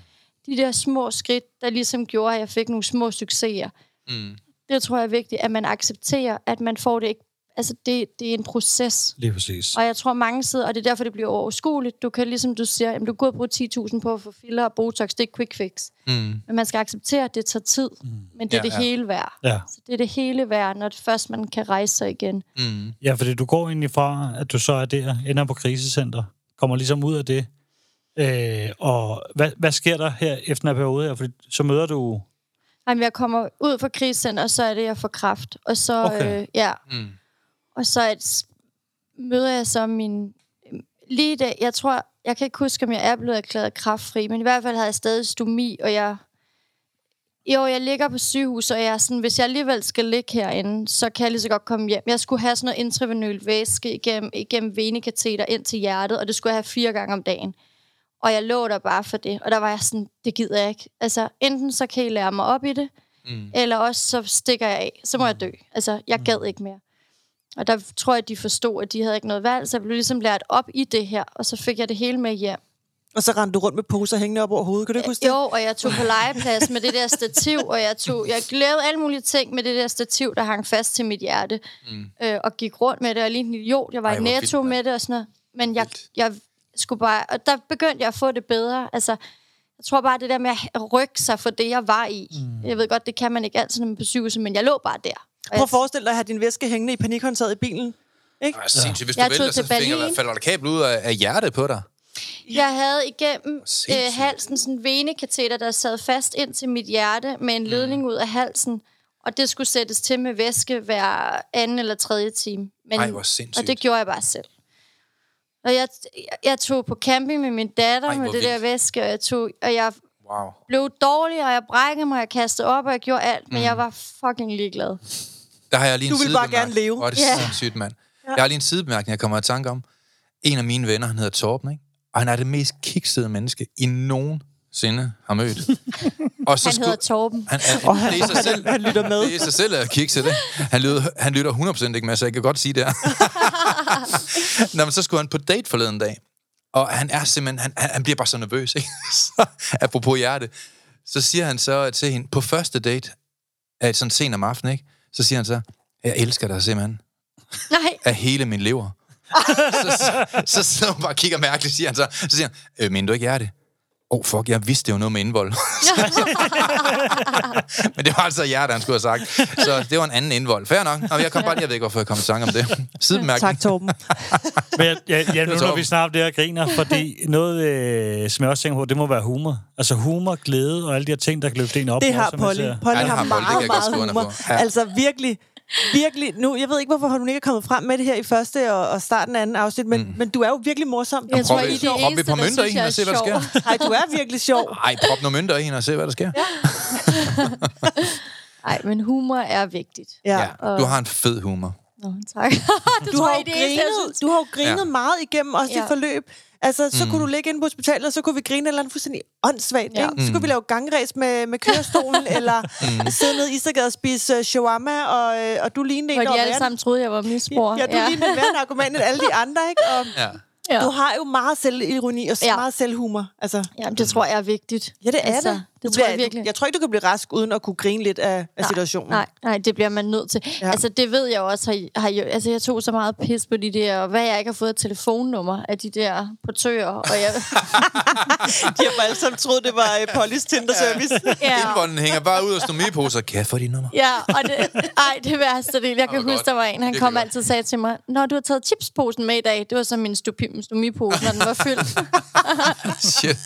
De der små skridt, der ligesom gjorde, at jeg fik nogle små succeser. Mm. Det tror jeg er vigtigt, at man accepterer, at man får det ikke. Altså, det, det er en proces. Lige præcis. Og jeg tror, mange sidder, og det er derfor, det bliver overskueligt. Du kan, ligesom du siger, jamen, du kan gå og bruge 10.000 på at få filler og botox. Det er quick fix. Mm. Men man skal acceptere, at det tager tid. Mm. Men det er Ja, det ja. hele værd. Ja. Så det er det hele værd, når det først man kan rejse sig igen. Mm. ja, fordi du går egentlig fra, at du så er der, ender på krisecenter, kommer ligesom ud af det. Øh, og hvad, hvad sker der her efter den her periode her? Fordi så møder du... Jamen, jeg kommer ud fra krisecenter, og så er det, jeg får kraft. Og så, Okay. øh, ja, Mm. og så et, møder jeg så min... Lige da, jeg tror, jeg kan ikke huske, om jeg er blevet erklæret kraftfri, men i hvert fald havde jeg stadig stomi, og jeg... Jo, jeg ligger på sygehus, og jeg er sådan, hvis jeg alligevel skal ligge herinde, så kan jeg lige så godt komme hjem. Jeg skulle have sådan noget intravenøl væske igennem, igennem venekateter ind til hjertet, og det skulle jeg have fire gange om dagen. Og jeg lå der bare for det, og der var jeg sådan, det gider jeg ikke. Altså, enten så kan I lære mig op i det, Mm. eller også så stikker jeg af. Så må jeg dø. Altså, jeg gad ikke mere. Og der tror jeg, de forstod, at de havde ikke noget valg, så jeg blev ligesom lært op i det her, og så fik jeg det hele med hjem. Og så rendte du rundt med poser hængende op over hovedet. Kan du ikke huske det? Jo, og jeg tog på legeplads med det der stativ, og jeg tog, jeg lavede alle mulige ting med det der stativ, der hang fast til mit hjerte, mm. øh, og gik rundt med det, og lige en idiot. Jeg var Ej, i netto mand. med det og sådan noget. Men jeg, jeg skulle bare, og der begyndte jeg at få det bedre. Altså, jeg tror bare, det der med at rykke sig for det, jeg var i. Mm. Jeg ved godt, det kan man ikke altid, når man er på sygehuset, men jeg lå bare der. Prøv jeg- at forestille dig at have din væske hængende i panikhåndtaget i bilen. Ikke? Altså, sindssygt. Hvis Jeg du vælter, så fik, falder der kabel ud af, af hjertet på dig. Jeg havde igennem øh, halsen sådan en venekateter, der sad fast ind til mit hjerte med en ledning ud af halsen. Og det skulle sættes til med væske hver anden eller tredje time. Men, Ej, hvor sindssygt. Og det gjorde jeg bare selv. Og jeg, jeg, tog på camping med min datter Ej, med det der vildt. væske, og jeg, tog, og jeg Wow. blev dårlig, og jeg brækkede mig, og jeg kastede op, og jeg gjorde alt, men jeg var fucking ligeglad. Der har jeg lige en Du vil bare gerne leve. Er det Ja. sindssygt, mand. Jeg har lige en sidebemærkning, jeg kommer i tanke om. En af mine venner, han hedder Torben, ikke? Og han er det mest kiksede menneske, I nogensinde har mødt. Og Han hedder Torben. Han, han, Og han, det er sig selv. han, han lytter med. Det er sig selv at kikse det. Han lytter, han lytter 100% ikke med, så jeg kan godt sige det her. Nå, men så skulle han på date forleden dag. Og han er simpelthen, han, han bliver bare så nervøs, ikke? Så, apropos hjerte. Så siger han så til hende, på første date, af sådan sent om aftenen, ikke? Så siger han så, jeg elsker dig simpelthen Nej, af hele min lever. så, så, så sidder hun bare og kigger mærkeligt, siger han så. Så siger han, øh, mener du ikke hjerte? Oh fuck, jeg vidste jo noget med indvold. Men det var altså jer, der han skulle have sagt. Så det var en anden indvold. Fair nok. Nå, jeg kom bare, jeg ved ikke, hvorfor jeg kom i tanke om det. Sidebemærkning. Tak, Torben. Men jeg, jeg, jeg, nu når vi snart det her griner, fordi noget, øh, som jeg også tænker på, det må være humor. Altså humor, glæde og alle de her ting, der kan løfte en op. Det har Polly. Polly Ja, det har har meget, meget humor. Ja. Altså virkelig, virkelig. Nu, jeg ved ikke, hvorfor hun ikke er kommet frem med det her i første og, og starten af anden afsnit, men, mm. men du er jo virkelig morsom. Jeg tror, prop- I det prop et eneste, par der mønter i synes, hende jeg og se, hvad der er sker. sjov. Ej, du er virkelig sjov. Ej, prop nogle mønter i hende og se, hvad der sker. Nej, men humor er vigtigt. Ja. Ja, du har en fed humor. Nå, tak. det Du har, jeg, det det grinet, du har jo grinet Ja. ja. meget igennem også ja. Ja. dit forløb. Altså, så mm. kunne du ligge inde på hospitalet, og så kunne vi grine et eller andet fuldstændig åndssvagt. Ja. Ja. Ikke? Så kunne vi lave gangræs med, med kørestolen, eller sidde nede i Isagade og spise uh, shawarma, og, øh, og du lignede en, der de alle værre- sammen troede, jeg var misbruger. Ja, du ja. lignede en værre argument end alle de andre, ikke? Og Ja. ja. du har jo meget selvironi og Ja. ja. meget selvhumor. Altså, Jamen, det tror jeg er vigtigt. ja, det er Altså, det. Det tror jeg virkelig. Jeg tror ikke, du kan blive rask, uden at kunne grine lidt af, af situationen. Nej, nej, det bliver man nødt til. Ja. Altså, det ved jeg også. Har, har, altså, jeg tog så meget pis på de der, og hvad jeg ikke har fået et telefonnummer af de der portører. Og jeg, De har alle sammen troet, det var uh, Pollys Tinder-service. ja, Indvolden hænger bare ud af stomiposer. Kan jeg få dit nummer? ja, og det, ej, det værste del. Jeg kan huske, godt. der var en, han Det kom altid og sagde til mig, Når du har taget chipsposen med i dag, det var så min stomipose, når den var fyldt. Shit.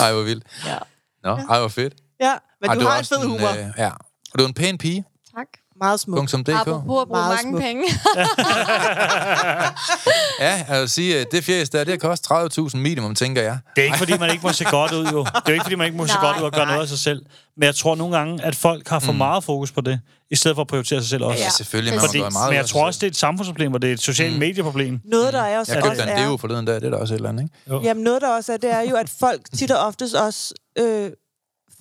Ej, hvor vildt. ja. Nå, ej, hvor fedt. Ja, men Ej, du har en også fed humor. Øh, ja. Og du er en pæn pige. Meget smuk. Punktum DK. Apropos at bruge Meget mange smukt. penge. Ja, jeg vil sige, at det fjæs der, det har kostet 30.000 minimum, tænker jeg. Det er ikke, fordi man ikke må se godt ud, jo. Det er jo ikke, fordi man ikke må se Nej. godt ud og gøre noget af sig selv. Men jeg tror nogle gange, at folk har for meget fokus på det, i stedet for at prioritere sig selv også. Ja, selvfølgelig. Man Fordi, meget men jeg tror også, det er et samfundsproblem, og det er et socialt mm. medieproblem. Noget, der er også, Jeg købte en deo forleden dag, det er da også et eller andet, ikke? Jamen noget, der også er, det er jo, at folk tit og oftest også øh,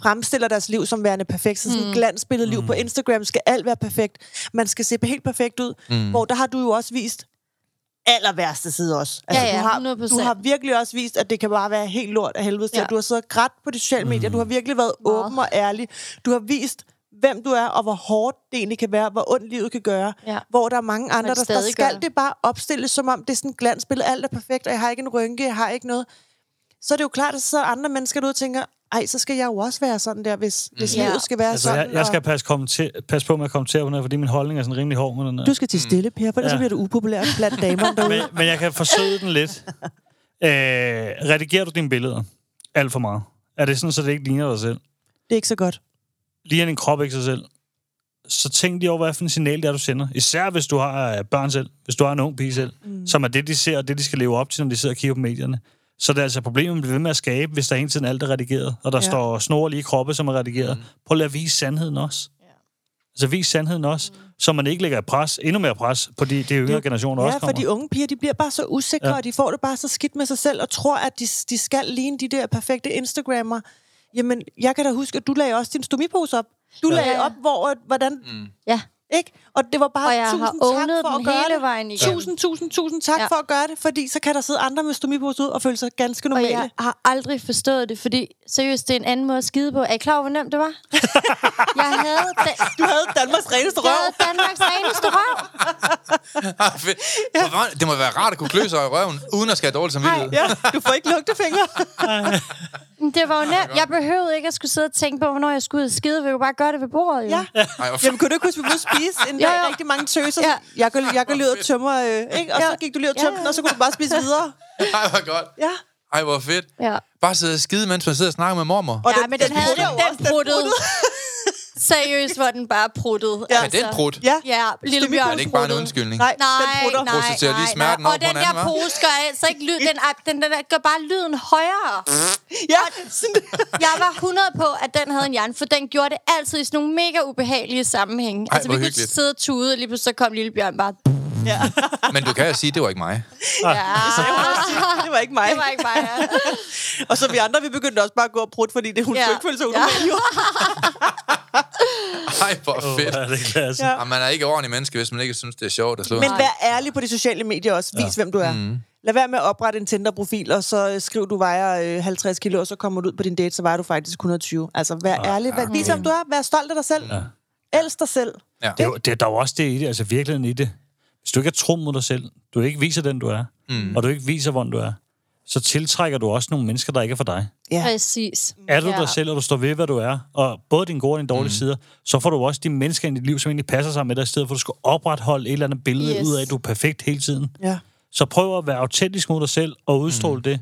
fremstiller deres liv som værende perfekt. Så sådan et Mm. glansbilledet liv på Instagram skal alt være perfekt. Man skal se helt perfekt ud. Mm. Hvor der har du jo også vist aller værste side også. Altså, Ja, ja, du, har, 100%. du har virkelig også vist, at det kan bare være helt lort af helvede til. Ja. Du har siddet og grædt på de sociale medier. Du har virkelig været Meget. åben og ærlig. Du har vist, hvem du er, og hvor hårdt det egentlig kan være, hvor ondt livet kan gøre. Ja. Hvor der er mange andre, der, der skal gør. det bare opstilles, som om det er sådan glansbillede. Alt er perfekt, og jeg har ikke en rynke, jeg har ikke noget. Så er det jo klart, at så andre mennesker derude og tænker, ej, så skal jeg jo også være sådan der, hvis, hvis Ja. livet skal være Altså, sådan. jeg, jeg skal og passe, kommenter, passe på med at kommentere på den her, fordi min holdning er sådan rimelig hård med den her. Du skal til stille, Per, for ellers Ja. bliver du upopulær blandt damerne derude. Men, men jeg kan forsøge den lidt. Øh, redigerer du dine billeder alt for meget? Er det sådan, så det ikke ligner dig selv? Det er ikke så godt. Ligner din krop ikke sig selv? Så tænk lige over, hvad for en signal det er, du sender. Især hvis du har øh, børn selv, hvis du har en ung pige selv, mm. som er det, de ser, og det, de skal leve op til, når de sidder og kigger på medierne. Så det er altså problemet, man bliver ved med at skabe, hvis der hele tiden alt er redigeret, og der ja. Ja. står snorlige kroppe, som er redigeret. Mm. Prøv at lade vise sandheden også. Ja. Altså vis sandheden også, mm. så man ikke lægger pres, endnu mere pres på de, de yngre generationer Ja, også for kommer. de unge piger, de bliver bare så usikre, Ja. ja. og de får det bare så skidt med sig selv, og tror, at de, de skal ligne de der perfekte Instagrammer. Jamen, jeg kan da huske, at du lagde også din stomipose op. Du ja. lagde Ja. op, hvor, hvordan... Mm. Ja. Ikke? Og det var bare Og jeg har tusind tak ownet for at gøre hele det. vejen igennem. Tusind, tusind, tusind tak Ja. ja. for at gøre det, fordi så kan der sidde andre med stomipose ud og føle sig ganske Og normale. jeg har aldrig forstået det, fordi seriøst, det er en anden måde at skide på. Er I klar over, hvor nemt det var? jeg havde, da- Du havde Danmarks reneste jeg røv. havde Danmarks reneste røv. Hvor- Det må være rart at kunne klø sig i røven, uden at skal have dårligt samvittighed. Ja, du får ikke lugtefingre. Det var jo nemt. Jeg behøvede ikke at skulle sidde og tænke på, hvornår jeg skulle ud og skide. Vi kunne bare gøre det ved bordet, jo. Ja. Ej, Jamen, kunne du ikke huske, at vi spise en dag Jo, jo. rigtig mange tøser? Ja. Jeg går, jeg går lige ud og tømmer, øh, ikke? Og så Ja. gik du lige ud og Ja, tømte den, og så kunne du bare spise videre. Ej, hvor godt. Ja. Ej, hvor fedt. ja. Bare sidde og skide, mens man sidder og snakker med mormor. Og ja, men den, havde prutter den, jo også, den pruttede. Seriøst, hvor den bare pruttede. Ja. Men den prut. Ja. Ja, lille Bjørn Er det ikke bare en undskyldning? Nej, Nej, den prutter. nej, Processerer lige nej, smerten nej. Og den en der pose gør altså ikke lyd. Den, den, den der gør bare lyden højere. Ja, Jeg var 100 på, at den havde en hjerne, for den gjorde det altid i sådan nogle mega ubehagelige sammenhænge. Ej, altså, vi kunne hyggeligt. sidde og tude, og lige pludselig så kom lille Bjørn bare... ja. Men du kan jo sige, det var ikke mig. Ja, Det var ikke mig. det var ikke mig. Ja. Og så vi andre, vi begyndte også bare at gå og prutte, fordi det, hun Ja. ja. ikke følte sig Ja. Ej, hvor fedt. Ja, det er klasse. Ja. Ja. Og man er ikke ordentlig menneske, hvis man ikke synes, det er sjovt at slå. Men vær ærlig på de sociale medier også. Vis, ja. hvem du er. Mm. Lad være med at oprette en Tinder-profil, og så øh, skriv, du vejer øh, 50 kilo, og så kommer du ud på din date, så vejer du faktisk 120. Altså, vær ærlig. Vær, vis, hvem du er. Vær stolt af dig selv. Ja. Elsk dig selv. Ja. Det, er jo- det, der er jo også det i det, altså virkeligheden i det. Hvis du ikke er tro mod dig selv, du ikke viser den, du er, mm. og du ikke viser, hvordan du er, så tiltrækker du også nogle mennesker, der ikke er for dig. Ja. Præcis. Er du Ja. dig selv, og du står ved, hvad du er, og både dine gode og dine dårlige mm. sider, så får du også de mennesker i dit liv, som egentlig passer sig med dig, i stedet for at du skal opretholde et eller andet billede Yes. ud af, at du er perfekt hele tiden. Ja. Så prøv at være autentisk mod dig selv og udstråle mm. det,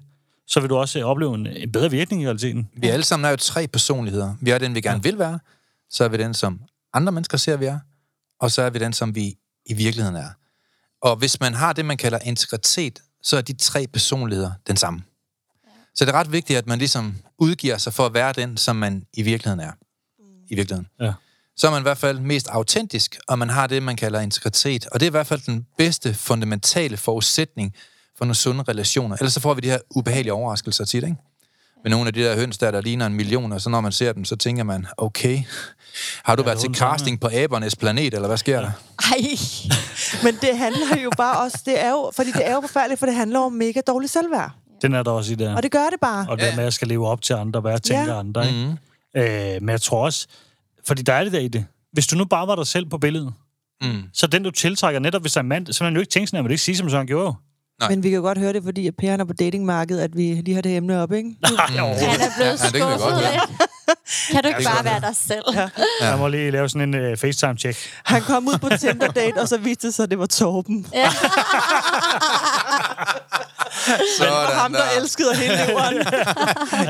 så vil du også øh, opleve en, en bedre virkning i realiteten. Vi alle sammen er jo tre personligheder. Vi er den, vi gerne vil være. Så er vi den, som andre mennesker ser, vi er. Og så er vi den, som vi i virkeligheden er. Og hvis man har det, man kalder integritet, så er de tre personligheder den samme. Så det er ret vigtigt, at man ligesom udgiver sig for at være den, som man i virkeligheden er. I virkeligheden. Ja. Så er man i hvert fald mest autentisk, og man har det, man kalder integritet. Og det er i hvert fald den bedste fundamentale forudsætning for nogle sunde relationer. Ellers så får vi de her ubehagelige overraskelser tit, ikke? Med nogle af de der høns der, der ligner en million, og så når man ser dem, så tænker man, okay, har du Ja, været det til casting på abernes planet, eller hvad sker der? Ej, Men det handler jo bare også, det er jo, fordi det er jo forfærdeligt, for det handler om mega dårlig selvværd. Den er der også i der. Og det gør det bare. Og det der med, at jeg skal leve op til andre, hvad jeg tænker Ja. ja. andre. Ikke? Mm. Øh, men jeg tror også, fordi der er det der i det. Hvis du nu bare var dig selv på billedet, Mm. så den du tiltrækker, netop hvis der er en mand, så vil han jo ikke tænke sådan, at man ikke sige, som han gjorde. Nej. Men vi kan jo godt høre det, fordi at Per er på datingmarkedet, at vi lige har det emne op, ikke? Nej, han er blevet Ja, det kan godt skuffet lidt. Kan du ikke bare være dig selv? Ja. Ja. Jeg må lige lave sådan en uh, FaceTime-check. Han kom ud på Tinder-date, og så viste det sig, at det var Torben. Sådan Og ham, der der. elskede hele leveren.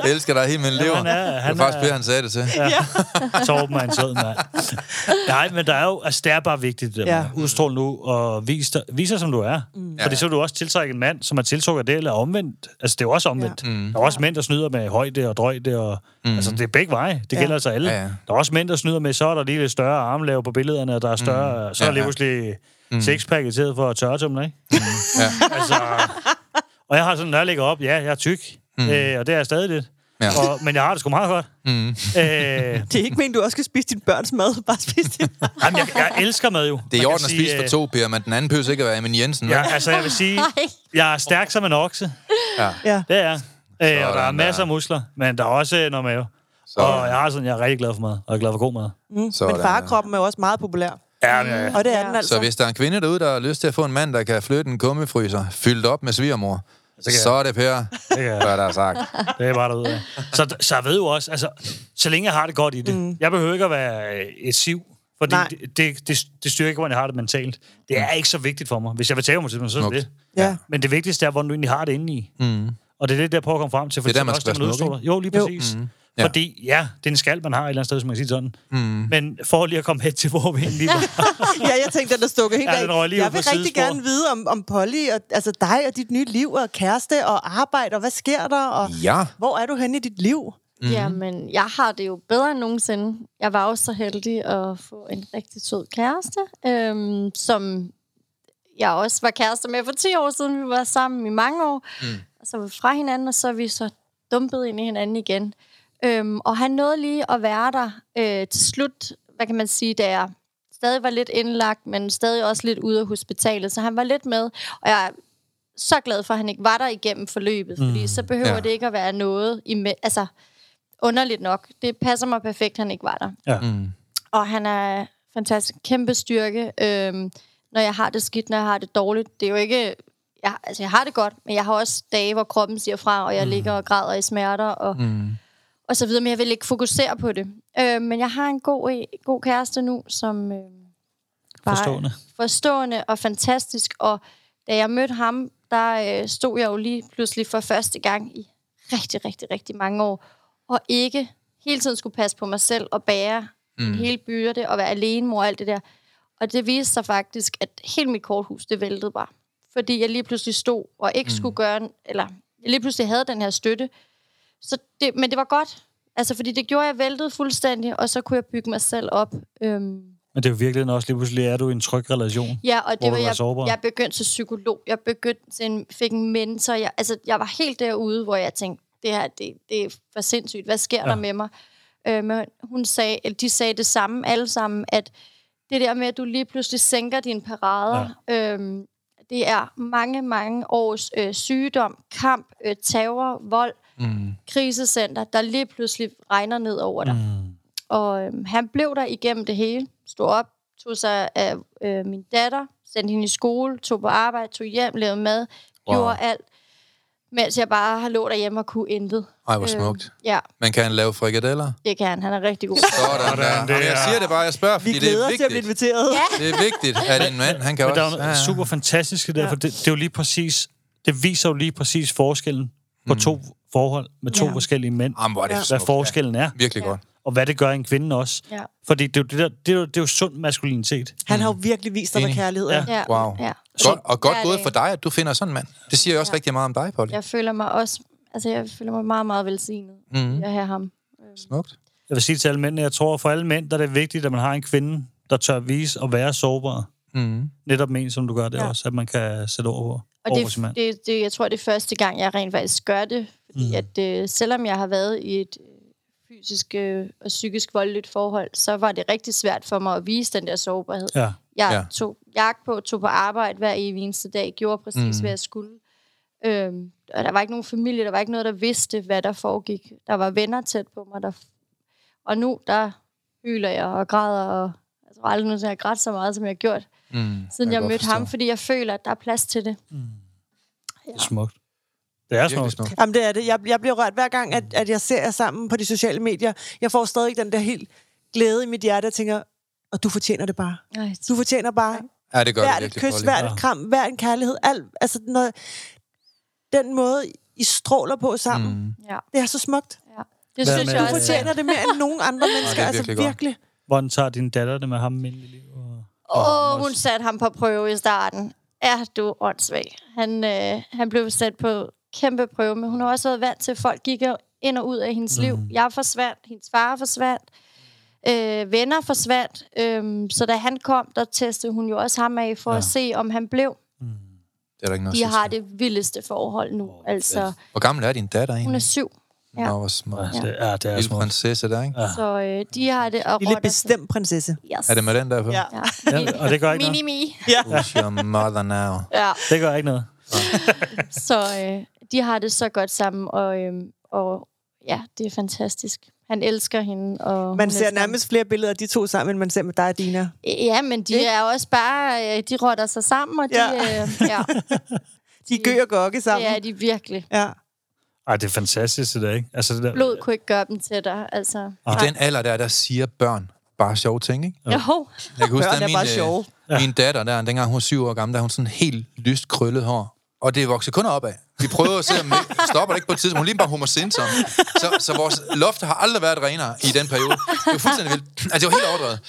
Jeg elsker dig helt min lever. han er- det han var faktisk er- Per, han sagde det til. Torben er en sød mand. Nej, men der er jo, altså det er bare vigtigt, at Ja. ja. udstråle nu og vise dig, vis dig, som du er. Mm. Fordi så vil du også tiltrække en mand, som er tiltrukket af det, eller omvendt. Altså det er jo også omvendt. Ja. Ja. Mm. Der er også mænd, der snyder med højde og drøjde, og mm. altså det er begge veje. Det Ja. gælder altså alle. Ja, ja. Der er også mænd, der snyder med, så er der lige lidt større armlave på billederne, og der er større, mm. så er Ja, der lige ja. pludselig mm. sexpack i stedet for tørretumler, ikke? Ja. altså, og jeg har sådan, når jeg ligger op, ja, jeg er tyk, mm. øh, og det er jeg stadig lidt. Ja. Og, men jeg har det sgu meget godt. Mm. Øh, Det er ikke meningen, du også skal spise din børns mad. Bare spise din jamen, jeg, jeg elsker mad jo. Det er i orden at sige, spise for øh, to, Per, men den anden pøs ikke at være Amin Jensen. Ja, altså jeg vil sige, jeg er stærk som en okse. Ja. Ja. Det er. Øh, og der er masser af muskler, men der er også øh, noget mave. Og jeg har sådan, jeg er rigtig glad for mad, og jeg er glad for god mad. Mm. Sådan Men farkroppen er jo også meget populær. Ja, men, øh, Og det er Ja. den altså. Så hvis der er en kvinde derude, der har lyst til at få en mand, der kan flytte en gummifryser fyldt op med svigermor, kan så er det Per, det, hvad der er sagt. det er bare derude. Så, så jeg ved jo også, altså, så længe jeg har det godt i det. Mm. Jeg behøver ikke at være øh, et siv, fordi Nej. det, det, det, det styrer ikke, hvordan jeg har det mentalt. Det er ikke så vigtigt for mig. Hvis jeg vil tage mig til mig, så er det det. Ja. Men det vigtigste er, hvordan du egentlig har det inde i. Mm. Og det er det, der prøver at komme frem til. For Det er der, så man også skal det, være smuk. Jo, lige Jo. præcis. Mm. Ja. Fordi, ja, det er en skal, man har et eller andet sted, hvis man kan sige sådan. Mm. Men for lige at komme hen til, hvor vi egentlig var. ja, jeg tænkte, at der stukker helt Ja, af. den ud Jeg vil rigtig sidespor. gerne vide om, om Polly, og, altså dig og dit nye liv, og kæreste og arbejde, og hvad sker der, og Ja. hvor er du henne i dit liv? Mm. Jamen, jeg har det jo bedre end nogensinde. Jeg var også så heldig at få en rigtig sød kæreste, øhm, som jeg også var kærester med for 10 år siden. Vi var sammen i mange år. Mm. Og så var vi fra hinanden, og så er vi så dumpet ind i hinanden igen. Øhm, og han nåede lige at være der øh, til slut, hvad kan man sige, da jeg stadig var lidt indlagt, men stadig også lidt ude af hospitalet. Så han var lidt med, og jeg er så glad for, at han ikke var der igennem forløbet, mm. fordi så behøver Ja. det ikke at være noget, i, altså underligt nok. Det passer mig perfekt, at han ikke var der. Ja. Mm. Og han er fantastisk. Kæmpe styrke. Øhm, når jeg har det skidt, når jeg har det dårligt. Det er jo ikke... Jeg, altså, jeg har det godt, men jeg har også dage, hvor kroppen siger fra, og jeg mm. ligger og græder i smerter, og, Mm. Og så videre. Men jeg vil ikke fokusere på det. Øh, men jeg har en god, god kæreste nu, som... Øh, bare Forstående. forstående og fantastisk. Og da jeg mødte ham, der øh, stod jeg jo lige pludselig for første gang i rigtig, rigtig, rigtig mange år, og ikke hele tiden skulle passe på mig selv og bære mm. en hel byrde og være alene mor og alt det der. Og det viste sig faktisk, at hele mit korthus, det væltede bare. Fordi jeg lige pludselig stod og ikke mm. skulle gøre, eller jeg lige pludselig havde den her støtte. Så det, men det var godt. Altså, fordi det gjorde, at jeg væltede fuldstændig, og så kunne jeg bygge mig selv op. Øhm, Men det er jo virkelig også lige pludselig, er du i en tryg relation. Ja, og det var, jeg, sårbar. jeg begyndte til psykolog. Jeg begyndte til en, fik en mentor. Jeg, altså, jeg var helt derude, hvor jeg tænkte, det her, det, det er for sindssygt. Hvad sker ja. der med mig? Øh, men hun sagde, eller de sagde det samme alle sammen, at det der med, at du lige pludselig sænker dine parader, ja. øhm, det er mange, mange års øh, sygdom, kamp, øh, terror, vold, Mm. krisecenter, der lige pludselig regner ned over dig. Mm. Og øhm, han blev der igennem det hele. Stod op, tog sig af øh, min datter, sendte hende i skole, tog på arbejde, tog hjem, lavede mad, Wow. gjorde alt. mens jeg bare har lå derhjemme og kunne intet. Ej, hvor smukt. Ja, Man kan lave frikadeller. det kan han. Han er rigtig god. Sådan der. det Jamen, jeg er- siger det bare, jeg spørger, fordi Vi det er glæder os til at blive vigtigt. inviteret. Ja. Det er vigtigt, at en mand, han kan Men der også... er jo super fantastiske der, for det, det er jo lige præcis, det viser jo lige præcis forskellen på Mm. to forhold med to Ja. forskellige mænd. Jamen, hvor er det Ja. Hvad forskellen er, Ja, virkelig Ja. godt. og hvad det gør en kvinde også. Ja. Fordi det er jo, det der, det er jo, det er jo sund maskulinitet. Han har jo virkelig vist dig, hvad kærlighed er. Ja. Ja. Wow. ja. Godt, og godt gået for dig, at du finder sådan en mand. Det siger jo også Ja. rigtig meget om dig, Polly. Jeg føler mig også... Altså, jeg føler mig meget, meget velsignet Mhm. at have ham. Smukt. Jeg vil sige til alle mændene, jeg tror for alle mænd, der er det vigtigt, at man har en kvinde, der tør vise og være sårbar. Mm. Netop med en, som du gør det Ja. også, at man kan sætte over på. Og det, det, det, jeg tror, det er første gang, jeg rent faktisk gør det. Fordi mm. at, øh, selvom jeg har været i et øh, fysisk øh, og psykisk voldeligt forhold, så var det rigtig svært for mig at vise den der sårbarhed. Ja. Jeg Ja. ja. tog jagt på, tog på arbejde hver evig eneste dag, gjorde præcis, Mm. mm. hvad jeg skulle. Øhm, og der var ikke nogen familie, der var ikke noget, der vidste, hvad der foregik. Der var venner tæt på mig. Der... Og nu, der hyler jeg og græder, og jeg tror aldrig nogensinde, jeg har grædt så meget, som jeg har gjort, Mm. siden jeg, godt mødte forstå. ham, fordi jeg føler, at der er plads til det. Det er smukt. Det er Virkelig smukt. smukt. Jamen, det er det. Jeg, jeg bliver rørt hver gang, at, at jeg ser jer sammen på de sociale medier. Jeg får stadig den der helt glæde i mit hjerte. Jeg tænker, og du fortjener det bare. Du fortjener bare Ja, det gør hvert det et virkelig, kys, hvert Ja. et kram, hver en kærlighed. Alt, altså, når, den måde, I stråler på sammen, mm. Ja, det er så smukt. ja. Det synes jeg Du også. fortjener det mere end nogen andre mennesker. det er altså virkelig godt. virkelig. Hvordan tager din datter det med ham ind i livet? Og... Åh, Og- hun satte ham på prøve i starten. Er du åndssvag? Han, øh, han blev sat på kæmpe prøve, men hun har også været vant til, at folk gik ind og ud af hendes mm. liv. Jeg forsvandt, hendes far forsvandt, øh, venner forsvandt. Øh, så da han kom, der testede hun jo også ham af for ja. Ja. at se, om han blev. Det er der ikke noget De har det vildeste forhold nu. Altså, Hvor gammel er din datter hun egentlig? er syv, ja. Nå, hvor smuk. Ja. Det, ja, det er Lille smukt. prinsesse der, ikke? Ja. så øh, de har det. Og Lille bestemt prinsesse. Yes. Er det med den der på? Ja. Ja. Ja, og det gør ikke noget. Mini-mi. Who's your mother now? Ja. Det gør ikke noget. Så øh, de har det så godt sammen, og, øh, og ja, det er fantastisk. Han elsker hende. Og Man ser elsker ham. nærmest flere billeder af de to sammen, end man ser med dig og Dina. Ja, men de Ikke? er også bare, øh, de rotter sig sammen, og de, Ja. ja. Øh, ja, De gør og gokke sammen. er de virkelig. Ja. Ej, det er fantastisk, det der, ikke? Altså, det der, Blod kunne ikke gøre dem til dig, altså. I den alder der, der siger børn bare sjove ting, ikke? Jo, Jeg kan huske, Børn da er min, bare øh, sjove. min datter der, dengang hun var syv år gammel, der hun sådan helt lyst krøllet hår. Og det vokser kun opad. Vi prøvede at se, om vi stopper det ikke på et tidspunkt. Hun lige bare Homer Simpson. Så, så vores loft har aldrig været renere i den periode. Det var fuldstændig vildt. Altså, det var helt overdrevet.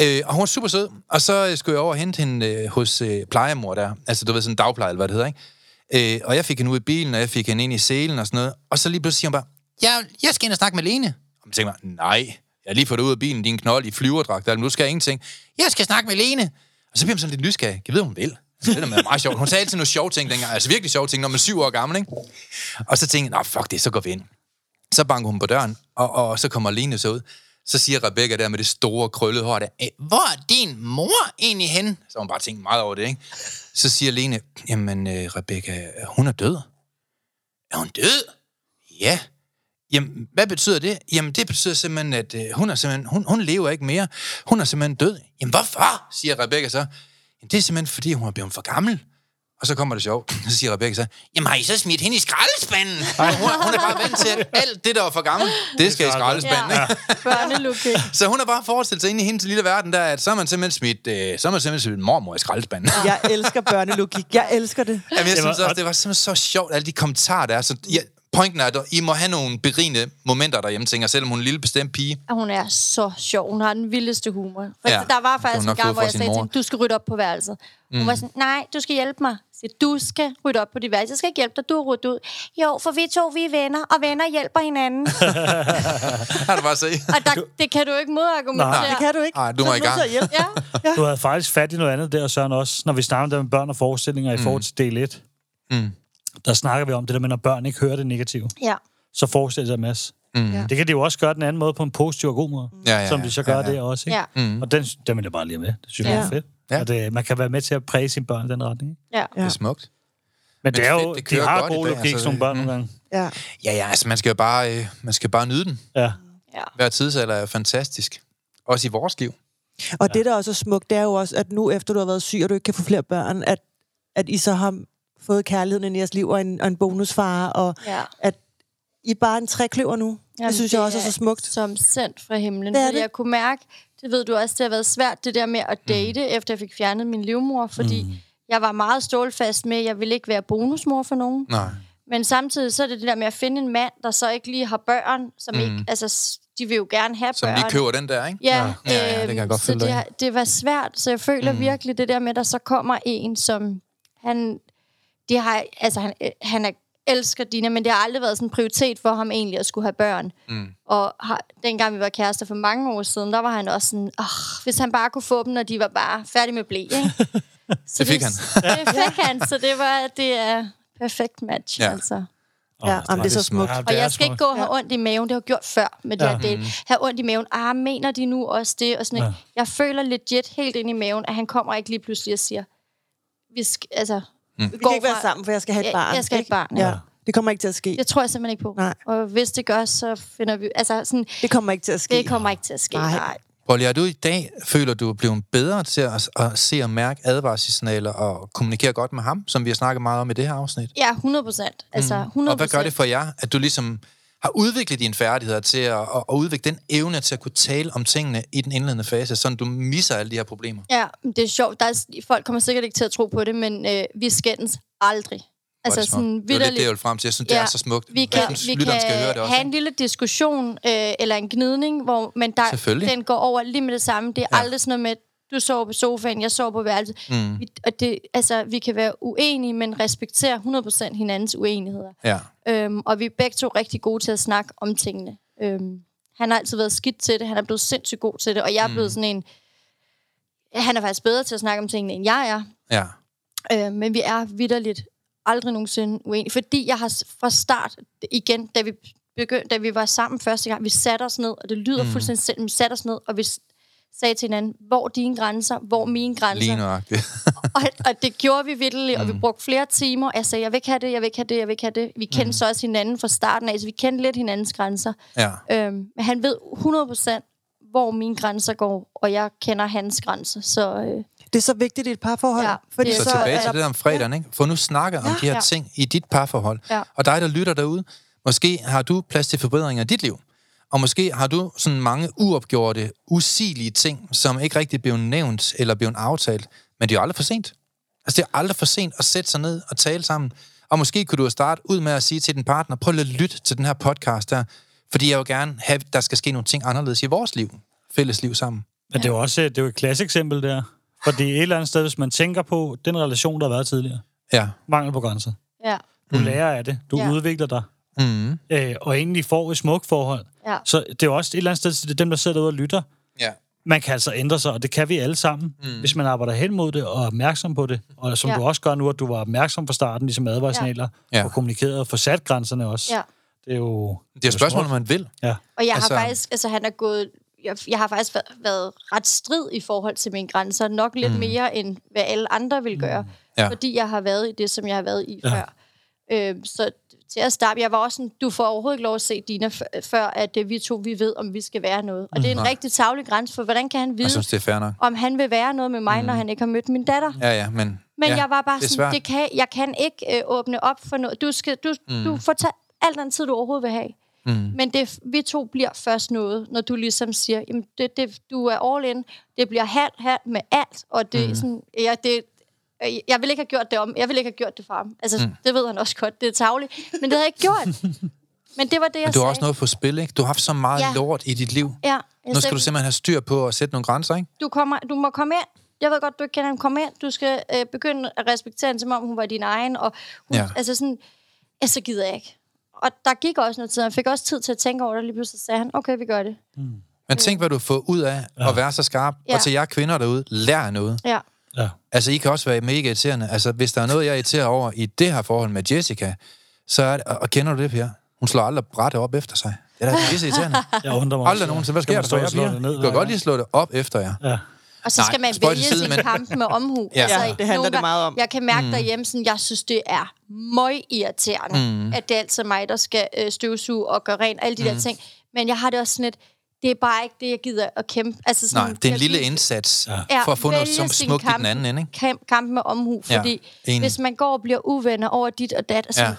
Øh, og hun var super sød. Og så øh, skulle jeg over og hente hende øh, hos øh, plejemor der. Altså, du ved, sådan en dagpleje, eller hvad det hedder, ikke? Øh, og jeg fik hende ud i bilen, og jeg fik hende ind i selen og sådan noget. Og så lige pludselig siger hun bare, ja, jeg skal ind og snakke med Lene. Og jeg tænker mig, nej, jeg har lige fået dig ud af bilen, din knold i flyverdragt, eller nu skal jeg ingenting. Jeg skal snakke med Lene. Og så bliver man sådan lidt nysgerrig. Jeg ved, hun vil. Altså, det er meget sjovt. Hun sagde altid nogle sjove ting dengang. Altså virkelig sjove ting, når man er syv år gammel, ikke? Og så tænkte jeg, fuck det, så går vi ind. Så banker hun på døren, og, og så kommer Line så ud. Så siger Rebecca der med det store krøllede hår der, hvor er din mor egentlig hen? Så hun bare tænkt meget over det, ikke? Så siger Lene, jamen øh, Rebecca, hun er død. Er hun død? Ja. Jamen, hvad betyder det? Jamen, det betyder simpelthen, at øh, hun, er simpelthen, hun, hun lever ikke mere. Hun er simpelthen død. Jamen, hvorfor? siger Rebecca så. Jamen, det er simpelthen, fordi hun er blevet for gammel. Og så kommer det sjovt. Så siger Rebecca så, jamen har I så smidt hende i skraldespanden? Hun, hun er bare vant til, at alt det, der var for gammel, det skal i skraldespanden. ja. Børnelukket. Så hun har bare forestillet sig ind i hendes lille verden, der, at så har man simpelthen smidt, øh, så har man simpelthen smidt mormor i skraldespanden. Jeg elsker børnelogik. Jeg elsker det. Jamen, jeg synes også, og- det var simpelthen så sjovt, alle de kommentarer, der er. Så, ja, pointen er, at I må have nogle berigende momenter derhjemme, tænker selvom hun er en lille bestemt pige. Og hun er så sjov. Hun har den vildeste humor. Ja, ja, der var faktisk hun en gang, hvor jeg sagde til mor. hende, du skal rydde op på værelset. Hun mm. var sådan, nej, du skal hjælpe mig. Så du skal rydde op på dit værelse. Jeg skal ikke hjælpe dig, du har ryddet ud. Jo, for vi to, vi er venner, og venner hjælper hinanden. Har du bare se? og der, det kan du ikke modargumentere. Det kan du ikke. Ej, du må er i gang. til hjælpe. Ja, Du havde faktisk fat i noget andet der, Søren, også, når vi snakker om det med børn og forestillinger i forhold til del 1. Mm. Der snakker vi om det der med, når børn ikke hører det negative, ja. så forestiller sig en masse. Mm. Ja. Det kan de jo også gøre den anden måde på en positiv og god måde, Ja, ja, som de så gør ja, ja. det også. Ikke? ja. Mm. Og den, den vil jeg bare lige med. Det synes jeg Ja. er fedt. Ja. At det, man kan være med til at præge sine børn i den retning. ikke? ja. Det er smukt. Men, det er jo, det de har god logik, altså, sådan nogle børn det- nogle gange. Ja. Ja, ja, altså man skal jo bare, øh, man skal bare nyde den. Ja. ja. Hver tidsalder er fantastisk. Også i vores liv. Og det, der også er smukt, det er jo også, at nu efter du har været syg, og du ikke kan få flere børn, at, at I så har fået kærligheden ind i jeres liv, og en, og en bonusfar, og Ja. at I er bare en trækløver nu. Jamen, det synes jeg også er så smukt. Som sendt fra himlen. Det er fordi det. jeg kunne mærke, det ved du også, det har været svært, det der med at date, mm. efter jeg fik fjernet min livmor, fordi mm. jeg var meget stålfast med, at jeg ville ikke være bonusmor for nogen. Nej. Men samtidig så er det det der med at finde en mand, der så ikke lige har børn, som mm. ikke, altså, de vil jo gerne have Som børn. lige køber den der, ikke? Ja, Ja, ja, det kan jeg godt så det, det var svært, så jeg føler mm. virkelig det der med, at der så kommer en, som han, det har, altså han, øh, han er, elsker Dina, men det har aldrig været sådan en prioritet for ham egentlig at skulle have børn. Mm. Og har, dengang vi var kærester for mange år siden, der var han også sådan, oh, hvis han bare kunne få dem, når de var bare færdige med blæ, ikke? Så Det fik han. det fik han, så det var, det er perfekt match, Ja. ja. altså. Ja, jamen, det er så smukt. Ja, Og jeg skal ikke gå og have ondt i maven. Det har jeg gjort før med det Ja. her date. Have ondt i maven. Ah, mener de nu også det? Og sådan Ja. ja. Jeg føler legit helt ind i maven, at han kommer ikke lige pludselig og siger, vi skal, altså, Vi kan ikke være sammen, for jeg skal have et barn. jeg skal have et ikke? barn, Ja. ja. Det kommer ikke til at ske. det tror jeg simpelthen ikke på. Nej. Og hvis det gør, så finder vi... Altså, sådan, Det kommer ikke til at ske. det kommer ikke til at ske. Nej. Nej. Polly, er du i dag, føler du er blevet bedre til at, at se og mærke advarselssignaler og kommunikere godt med ham, som vi har snakket meget om i det her afsnit? Ja, 100 procent. Altså, 100 Mm. Og hvad gør det for jer, at du ligesom har udviklet dine færdigheder til at, at, at udvikle den evne til at kunne tale om tingene i den indledende fase, så du misser alle de her problemer? Ja, det er sjovt. Der er, folk kommer sikkert ikke til at tro på det, men øh, vi skændes aldrig. Altså det sådan det er lidt det, jeg frem til. Jeg synes, det Ja, er så smukt. Vi kan, synes, vi kan skal høre det også. have en lille diskussion, øh, eller en gnidning, hvor, men der, den går over lige med det samme. Det er ja. aldrig sådan noget med, du sover på sofaen, jeg sover på værelset. Mm. Vi, og det, altså, vi kan være uenige, men respektere 100% hinandens uenigheder. Ja. Øhm, og vi er begge to rigtig gode til at snakke om tingene. Øhm, han har altid været skidt til det, han er blevet sindssygt god til det, og jeg er blevet sådan en... Han er faktisk bedre til at snakke om tingene, end jeg er. Ja. Øh, men vi er vidderligt aldrig nogensinde uenige. Fordi jeg har fra start, igen, da vi, begyndte, da vi var sammen første gang, vi satte os ned, og det lyder mm. fuldstændig selv, vi satte os ned, og vi sagde til hinanden, hvor dine grænser, hvor mine grænser. Lige nøjagtigt. og, og det gjorde vi virkelig, og vi brugte flere timer. Jeg sagde, jeg vil ikke have det, jeg vil ikke have det, jeg vil ikke have det. Vi kendte mm. så også hinanden fra starten af, så vi kendte lidt hinandens grænser. ja. Øhm, men han ved 100% hvor mine grænser går, og jeg kender hans grænser. Så øh, Det er så vigtigt i et parforhold. Ja, fordi det er Så tilbage til det der om fredagen, ikke? For nu snakker om Ja. de her Ja. ting i dit parforhold. Ja. Og dig, der lytter derude, måske har du plads til forbedringer i dit liv. Og måske har du sådan mange uopgjorte, usigelige ting, som ikke rigtig blev nævnt eller blev aftalt. Men det er jo aldrig for sent. Altså, det er aldrig for sent at sætte sig ned og tale sammen. Og måske kunne du starte ud med at sige til din partner, prøv at lytte til den her podcast der, fordi jeg vil gerne have, at der skal ske nogle ting anderledes i vores liv. Fælles liv sammen. Men det er jo også det er jo et klasseksempel der. Fordi et eller andet sted, hvis man tænker på den relation, der har været tidligere, Ja. mangel på grænser. ja, Du mm. lærer af det. Du ja. udvikler dig. Mm. Øh, og egentlig får et smukt forhold. Ja. Så det er jo også et eller andet sted, det er dem, der sidder derude og lytter. Ja. Man kan altså ændre sig, og det kan vi alle sammen, mm. hvis man arbejder hen mod det og er opmærksom på det. Og som Ja. du også gør nu, at du var opmærksom fra starten, ligesom advarssignaler, Ja. ja. og kommunikerede og få sat grænserne også. ja. Det er jo... Det er jo spørgsmålet, om man vil. Ja. Og jeg Altså- har faktisk, altså han er gået, jeg, jeg har faktisk været, været ret strid i forhold til mine grænser, nok lidt mm. mere end hvad alle andre vil gøre, Ja. fordi jeg har været i det, som jeg har været i Ja. før. Øhm, så til at starte, jeg var også sådan, du får overhovedet ikke lov at se Dina, før at øh, vi to, vi ved, om vi skal være noget. Og det er en Nej. rigtig tavlig grænse, for hvordan kan han vide, synes, det er fair nok. om han vil være noget med mig, mm. når han ikke har mødt min datter? Ja, ja, men... Men ja, jeg var bare det sådan, det kan, jeg kan ikke øh, åbne op for noget. Du, skal, du, mm. du får tage al den tid, du overhovedet vil have. Mm. Men det, vi to bliver først noget, når du ligesom siger, jamen det, det, du er all in, det bliver halv, halv med alt, og det er sådan, ja, det, jeg vil ikke have gjort det om, jeg vil ikke have gjort det for ham. Altså, mm. det ved han også godt, det er tavligt, men det havde jeg ikke gjort. Men det var det, jeg Men du har sagde. også noget på spil, ikke? Du har haft så meget Ja. lort i dit liv. Ja, jeg Nu skal du simpelthen have styr på at sætte nogle grænser, ikke? du, kommer, du må komme ind. Jeg ved godt, du ikke kender ham. Kom ind. Du skal øh, begynde at respektere hende, som om hun var din egen. Og hun, Ja. ja. altså sådan, ja, så gider jeg ikke. Og der gik også noget tid. Han fik også tid til at tænke over det. Lige pludselig sagde han, okay, vi gør det. Men tænk, hvad du får ud af at være så skarp. Ja. Og til jer kvinder derude, lær noget. Ja, Ja. Altså, I kan også være mega irriterende. Altså, hvis der er noget, jeg er irriteret over i det her forhold med Jessica, så er det... Og, kender du det, Per? Hun slår aldrig brættet op efter sig. Det er da pisse irriterende. Jeg undrer mig Aldrig nogensinde. Hvad skal sker man der for ned, Du kan godt lige slå det op efter jer. Ja. Og så Nej, skal man spøj til vælge sin men- kamp med omhu. Ja. Ja, det handler nogle det meget om. Jeg kan mærke mm. derhjemme, sådan, jeg synes, det er møg irriterende, mm. at det er altid mig, der skal øh, støvsuge og gøre rent, alle de mm. der ting. Men jeg har det også sådan lidt, det er bare ikke det, jeg gider at kæmpe. Altså sådan, Nej, det er en jeg lille gider- indsats Ja. Ja, for at få noget som smukt i kamp. den anden ende, ikke? kamp, kamp med omhu, Ja, fordi enig. hvis man går og bliver uvenner over dit og dat, altså, Ja. ja.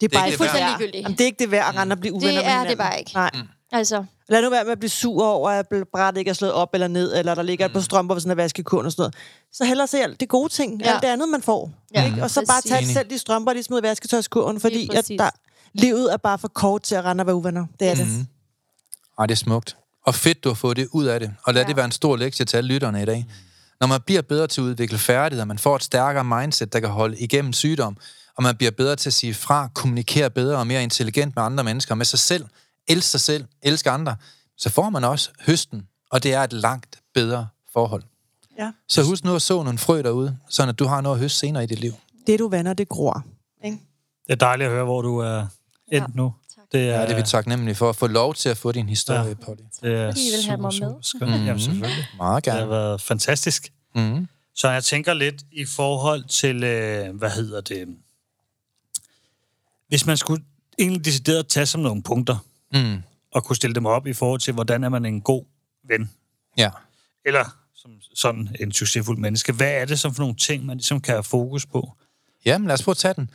Det er bare ikke ikke det det værd. Ligegyldigt. Jamen, det er ikke det værd at rende og blive uvenner det med er hinanden. det bare ikke. Nej. Altså, Lad nu være med at blive sur over, at brættet ikke er slået op eller ned, eller der ligger et par strømper ved sådan en vaskekurn og sådan noget. Så hellere se alt det gode ting, ja. Ja. alt det andet, man får. Ja, ikke? Og så bare tage selv de strømper, de smid i vasketøjskurven, fordi at der, livet er bare for kort til at rende og være uvenner. Det er det. Ej, det er smukt. Og fedt, du har fået det ud af det. Og lad ja. Det være en stor lektie til alle lytterne i dag. Når man bliver bedre til at udvikle færdigheder, man får et stærkere mindset, der kan holde igennem sygdom, og man bliver bedre til at sige fra, kommunikere bedre og mere intelligent med andre mennesker, med sig selv, elske sig selv, elske andre, så får man også høsten, og det er et langt bedre forhold. Ja. Så husk nu at så nogle frø derude, sådan at du har noget at høste senere i dit liv. Det, du vander, det gror. Ikke? Det er dejligt at høre, hvor du er endt Ja, nu. Det er, Ja, det er vi taknemmelige for at få lov til at få din historie, Ja. Polly. det er Fordi I vil have mig super, med. super skønt. Mm. Jamen, selvfølgelig. Meget Det har gerne. været fantastisk. Mm. Så jeg tænker lidt i forhold til, øh, hvad hedder det, hvis man skulle egentlig decideret tage som nogle punkter, Mm. og kunne stille dem op i forhold til, hvordan er man en god ven, Ja. eller som sådan en succesfuld menneske. Hvad er det som for nogle ting, man ligesom kan have fokus på? Jamen, lad os prøve at tage den.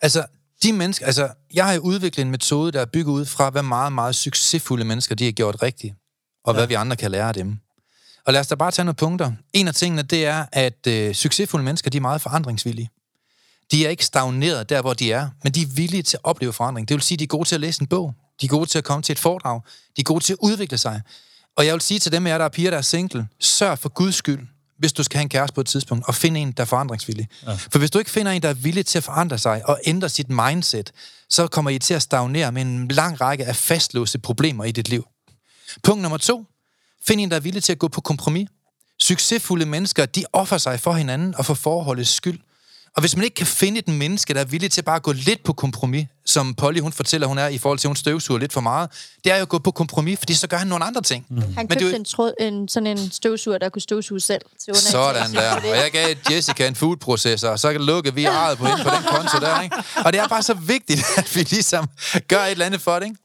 Altså, de mennesker, altså, jeg har udviklet en metode, der er bygget ud fra, hvad meget, meget succesfulde mennesker, de har gjort rigtigt, og ja. hvad vi andre kan lære af dem. Og lad os da bare tage nogle punkter. En af tingene, det er, at øh, succesfulde mennesker, de er meget forandringsvillige. De er ikke stagneret der, hvor de er, men de er villige til at opleve forandring. Det vil sige, de er gode til at læse en bog. De er gode til at komme til et foredrag. De er gode til at udvikle sig. Og jeg vil sige til dem af jer, der er piger, der er single, sørg for Guds skyld, hvis du skal have en kæreste på et tidspunkt, og find en, der er forandringsvillig. Ja. For hvis du ikke finder en, der er villig til at forandre sig og ændre sit mindset, så kommer I til at stagnere med en lang række af fastlåste problemer i dit liv. Punkt nummer to. Find en, der er villig til at gå på kompromis. Succesfulde mennesker, de offer sig for hinanden og for forholdets skyld. Og hvis man ikke kan finde et menneske, der er villig til bare at gå lidt på kompromis, som Polly hun fortæller, hun er i forhold til, at hun støvsuger lidt for meget, det er jo at gå på kompromis, fordi så gør han nogle andre ting. Mm. Han det købte jo- en, tråd, en, sådan en støvsuger, der kunne støvsuge selv. Til Sådan der. Og jeg gav Jessica en foodprocessor, og så lukkede vi ejet på hende på den konto der, ikke? Og det er bare så vigtigt, at vi ligesom gør et eller andet for det, ikke?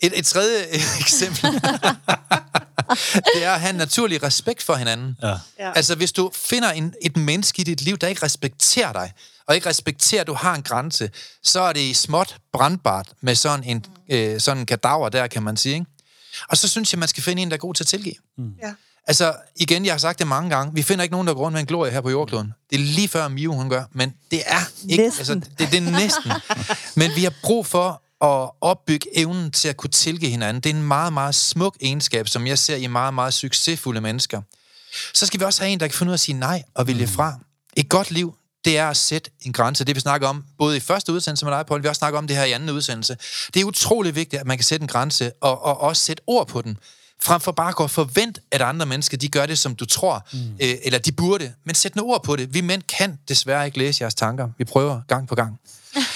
Et, et tredje eksempel, det er at have en naturlig respekt for hinanden. Ja. Ja. Altså, hvis du finder en, et menneske i dit liv, der ikke respekterer dig, og ikke respekterer, at du har en grænse, så er det i småt brandbart med sådan en, øh, sådan en kadaver der, kan man sige. Ikke? Og så synes jeg, man skal finde en, der er god til at tilgive. Ja. Altså, igen, jeg har sagt det mange gange. Vi finder ikke nogen, der går rundt med en glorie her på jordkloden. Det er lige før Mio, hun gør. Men det er ikke... Næsten. Altså, det, det er næsten. Men vi har brug for at opbygge evnen til at kunne tilgive hinanden. Det er en meget, meget smuk egenskab, som jeg ser i meget, meget succesfulde mennesker. Så skal vi også have en, der kan finde ud af at sige nej og vælge fra. Et godt liv, det er at sætte en grænse. Det vi snakker om, både i første udsendelse med dig, Paul, vi har også snakket om det her i anden udsendelse. Det er utrolig vigtigt, at man kan sætte en grænse og, og også sætte ord på den. Frem for bare at gå og forvente, at andre mennesker, de gør det, som du tror, mm. øh, eller de burde. Men sæt nogle ord på det. Vi mænd kan desværre ikke læse jeres tanker. Vi prøver gang på gang.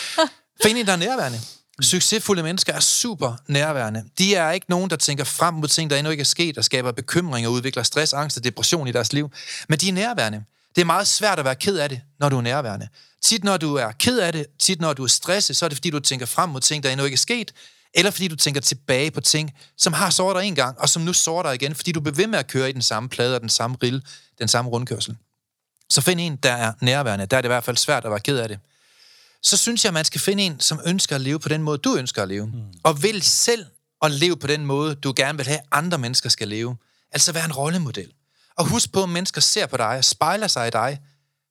Find en, der er nærværende. Mm. Succesfulde mennesker er super nærværende. De er ikke nogen, der tænker frem mod ting, der endnu ikke er sket, og skaber bekymring og udvikler stress, angst og depression i deres liv. Men de er nærværende. Det er meget svært at være ked af det, når du er nærværende. Tit når du er ked af det, tit når du er stresset, så er det fordi, du tænker frem mod ting, der endnu ikke er sket, eller fordi du tænker tilbage på ting, som har såret dig en gang, og som nu sårer dig igen, fordi du bliver ved med at køre i den samme plade og den samme rille, den samme rundkørsel. Så find en, der er nærværende. Der er det i hvert fald svært at være ked af det så synes jeg, at man skal finde en, som ønsker at leve på den måde, du ønsker at leve. Mm. Og vil selv at leve på den måde, du gerne vil have, andre mennesker skal leve. Altså være en rollemodel. Og husk på, at mennesker ser på dig og spejler sig i dig,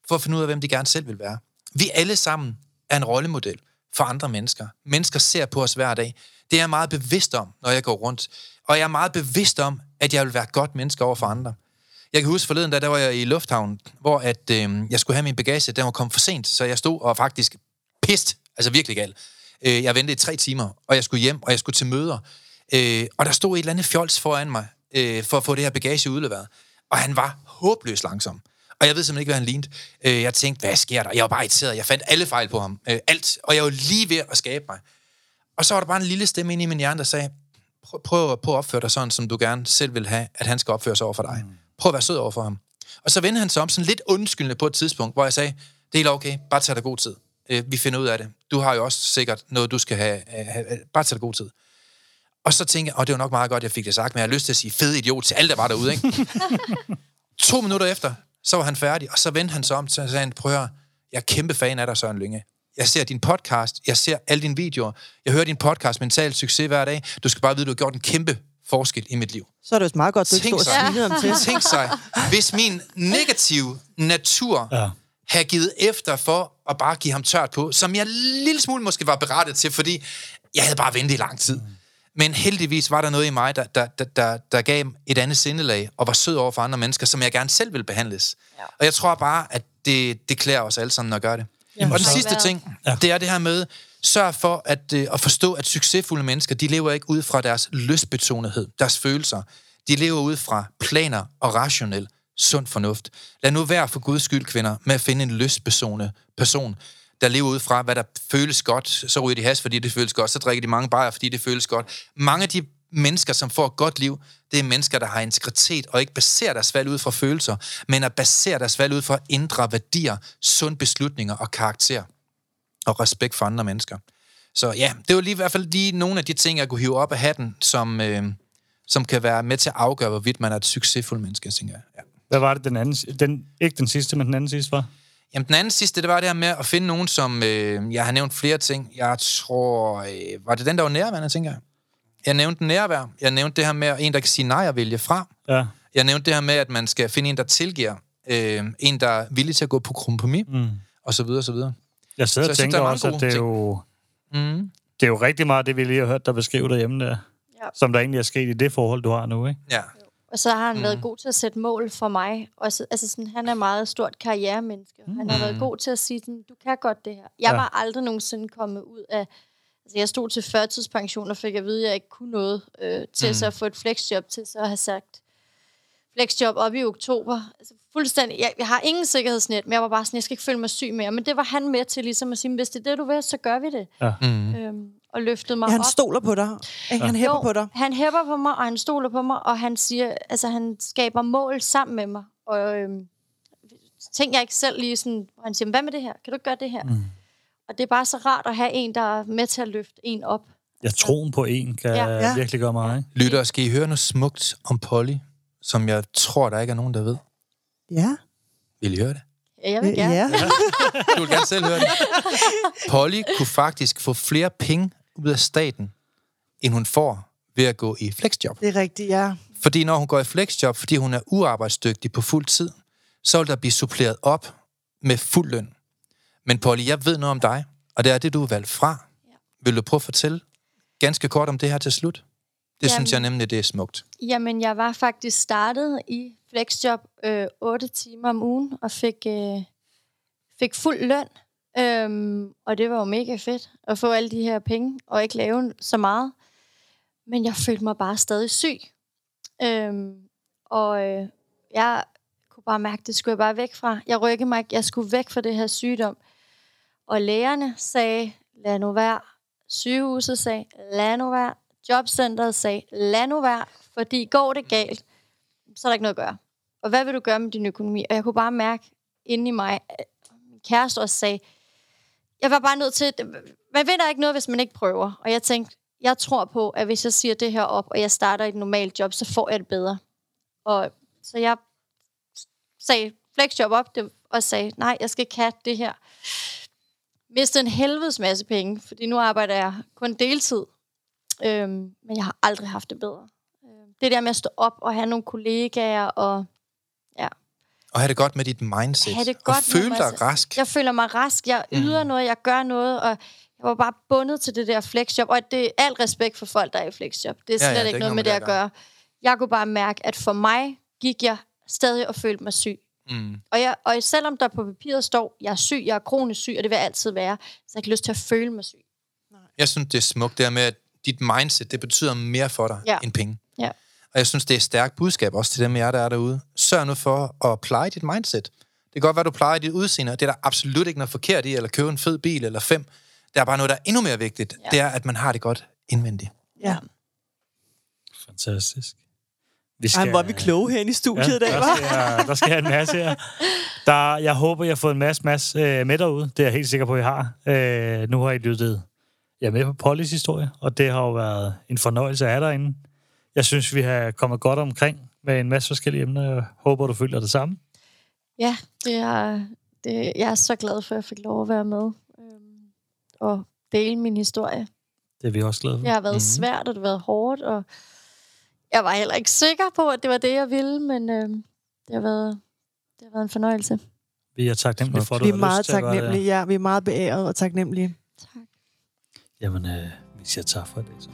for at finde ud af, hvem de gerne selv vil være. Vi alle sammen er en rollemodel for andre mennesker. Mennesker ser på os hver dag. Det er jeg meget bevidst om, når jeg går rundt. Og jeg er meget bevidst om, at jeg vil være godt menneske over for andre. Jeg kan huske forleden, da der var jeg i lufthavnen, hvor at, øh, jeg skulle have min bagage, den var kommet for sent, så jeg stod og faktisk pist, altså virkelig galt. Øh, jeg ventede i tre timer, og jeg skulle hjem, og jeg skulle til møder. Øh, og der stod et eller andet fjols foran mig, øh, for at få det her bagage udleveret. Og han var håbløst langsom. Og jeg ved simpelthen ikke, hvad han lignede. Øh, jeg tænkte, hvad sker der? Jeg var bare irriteret. Jeg fandt alle fejl på ham. Øh, alt. Og jeg var lige ved at skabe mig. Og så var der bare en lille stemme inde i min hjerne, der sagde, prøv, prøv, prøv at opføre dig sådan, som du gerne selv vil have, at han skal opføre sig over for dig. Prøv at være sød over for ham. Og så vendte han sig om sådan lidt undskyldende på et tidspunkt, hvor jeg sagde, det er okay, bare tag dig god tid. Øh, vi finder ud af det. Du har jo også sikkert noget, du skal have. have, have bare tag dig god tid. Og så tænkte jeg, og det var nok meget godt, jeg fik det sagt, men jeg har lyst til at sige fed idiot til alle, der var derude, ikke? to minutter efter, så var han færdig, og så vendte han sig om, så sagde han, prøv at høre, jeg er kæmpe fan af dig, Søren Lynge. Jeg ser din podcast, jeg ser alle dine videoer, jeg hører din podcast, Mental Succes hver dag. Du skal bare vide, du har gjort en kæmpe forskel i mit liv. Så er det jo meget godt, du ikke Tænk stod og ham til. Tænk sig, hvis min negative natur Ja. Ja. havde givet efter for at bare give ham tørt på, som jeg en lille smule måske var berettet til, fordi jeg havde bare ventet i lang tid. Men heldigvis var der noget i mig, der, der, der, der, der gav et andet sindelag, og var sød over for andre mennesker, som jeg gerne selv ville behandles. Ja. Og jeg tror bare, at det, det klæder os alle sammen at gøre det. Jamen, og den sidste ting, ja. det er det her med, sørg for at, øh, at forstå, at succesfulde mennesker, de lever ikke ud fra deres lystbetonethed, deres følelser. De lever ud fra planer og rationel, sund fornuft. Lad nu være for guds skyld, kvinder, med at finde en lystbesone person, der lever ud fra, hvad der føles godt. Så ryger de has, fordi det føles godt. Så drikker de mange bajer, fordi det føles godt. Mange af de mennesker, som får et godt liv, det er mennesker, der har integritet og ikke baserer deres valg ud fra følelser, men at basere deres valg ud fra indre værdier, sund beslutninger og karakter og respekt for andre mennesker. Så ja, det var lige i hvert fald lige nogle af de ting, jeg kunne hive op af hatten, som, øh, som kan være med til at afgøre, hvorvidt man er et succesfuldt menneske, tænker jeg. Ja. Hvad var det den anden? Den, ikke den sidste, men den anden sidste var? Jamen, den anden sidste, det var det her med at finde nogen, som... Øh, jeg har nævnt flere ting. Jeg tror... Øh, var det den, der var nærværende, tænker jeg? Jeg nævnte nærvær. Jeg nævnte det her med en, der kan sige nej og vælge fra. Ja. Jeg nævnte det her med, at man skal finde en, der tilgiver. Øh, en, der er villig til at gå på kompromis. Mm. Og så videre, og så videre. Jeg sidder Så og jeg synes, tænker er mange også, at det er, ting. jo, Mm. det er jo rigtig meget det, vi lige har hørt dig beskrive derhjemme der. Ja. Som der egentlig er sket i det forhold, du har nu, ikke? Ja. Og så har han mm. været god til at sætte mål for mig. Og så, altså sådan, han er meget stort karrieremenneske. Mm. Han har været god til at sige, sådan, du kan godt det her. Jeg Ja. var aldrig nogensinde kommet ud af... Altså, jeg stod til førtidspension og fik at vide, at jeg ikke kunne noget øh, til mm. så at få et flexjob til så at have sagt flexjob op i oktober. Altså, fuldstændig. Jeg, jeg har ingen sikkerhedsnet, men jeg var bare sådan, jeg skal ikke føle mig syg mere. Men det var han med til ligesom at sige, hvis det er det, du vil, så gør vi det. Ja. Mm. Øhm, og løftede mig Ja, han op. stoler på dig. Ikke? Han hæpper Jo, på dig. han hæpper på mig, og han stoler på mig, og han siger, altså han skaber mål sammen med mig. Og øhm, ting jeg ikke selv lige sådan, han siger, hvad med det her? Kan du ikke gøre det her? Mm. Og det er bare så rart at have en, der er med til at løfte en op. Jeg troen på en kan Ja. ja. Ja. virkelig gøre meget, ikke? Lytter, skal I høre noget smukt om Polly, som jeg tror, der ikke er nogen, der ved? Ja. Vil I høre det? Ja, jeg vil gerne. ja. Du vil gerne selv høre det. Polly kunne faktisk få flere penge ud af staten, end hun får ved at gå i flexjob. Det er rigtigt, ja. Fordi når hun går i flexjob, fordi hun er uarbejdsdygtig på fuld tid, så vil der blive suppleret op med fuld løn. Men Polly, jeg ved noget om dig, og det er det, du er valgt fra. Vil du prøve at fortælle ganske kort om det her til slut? Det Jamen. synes jeg nemlig, det er smukt. Jamen, jeg var faktisk startet i flexjob øh, 8 timer om ugen, og fik, øh, fik fuld løn. Øhm, og det var jo mega fedt at få alle de her penge, og ikke lave så meget. Men jeg følte mig bare stadig syg. Øhm, og øh, jeg kunne bare mærke, det skulle jeg bare væk fra. Jeg rykkede mig ikke. Jeg skulle væk fra det her sygdom. Og lægerne sagde, lad nu være. Sygehuset sagde, lad nu være. Jobcentret sagde, lad nu være, fordi går det galt, så er der ikke noget at gøre. Og hvad vil du gøre med din økonomi? Og jeg kunne bare mærke inde i mig, at min kæreste også sagde, jeg var bare nødt til, man vinder ikke noget, hvis man ikke prøver. Og jeg tænkte, jeg tror på, at hvis jeg siger det her op, og jeg starter et normalt job, så får jeg det bedre. Og så jeg sagde flexjob op, det, og sagde, nej, jeg skal ikke have det her. Miste en helvedes masse penge, fordi nu arbejder jeg kun deltid. Øhm, men jeg har aldrig haft det bedre. Øhm, Det der med at stå op og have nogle kollegaer, og ja, og have det godt med dit mindset. Have det og godt med føle mig dig rask. jeg føler mig rask, jeg yder noget, jeg gør noget, og jeg var bare bundet til det der flexjob. Og det er alt respekt for folk, der er i flexjob. Det er Ja, slet ja, det er ikke noget med det at gøre. Jeg kunne bare mærke, at for mig gik jeg stadig og følte mig syg. Mm. Og, jeg, og selvom der på papiret står, jeg er syg, jeg er kronisk syg, og det vil jeg altid være, så jeg har ikke lyst til at føle mig syg. Jeg synes, det er smukt, det her med, at dit mindset, det betyder mere for dig Ja. end penge. Ja. Og jeg synes, det er et stærkt budskab også til dem af jer, der er derude. Sørg nu for at pleje dit mindset. Det kan godt være, du plejer dit udseende, og det er der absolut ikke noget forkert i, eller købe en fed bil eller fem. Der er bare noget, der er endnu mere vigtigt. Ja. Ja. Det er, at man har det godt indvendigt. ja. Fantastisk. Vi Ej, hvor er vi kloge herinde i studiet i dag, der, skal jeg, der skal jeg en masse her. Der, jeg håber, jeg har fået en masse, masse øh, med derude. Det er jeg helt sikker på, at I har. Øh, nu har I lyttet Jeg er med på Pollys historie, og det har jo været en fornøjelse at have derinde. Jeg synes, vi har kommet godt omkring med en masse forskellige emner. Jeg håber, du føler det samme. Ja, det er, det, jeg er så glad for, at jeg fik lov at være med øhm, og dele min historie. Det er vi også glade for. Det har været mm-hmm. svært, og det har været hårdt, og jeg var heller ikke sikker på, at det var det, jeg ville, men øhm, det, har været, det har været en fornøjelse. Vi er taknemmelige for, at du Vi er meget lyst til at gøre det. taknemmelige. Ja, vi er meget beæret og taknemmelige. Tak. Jamen, øh, vi siger tak for det. Så.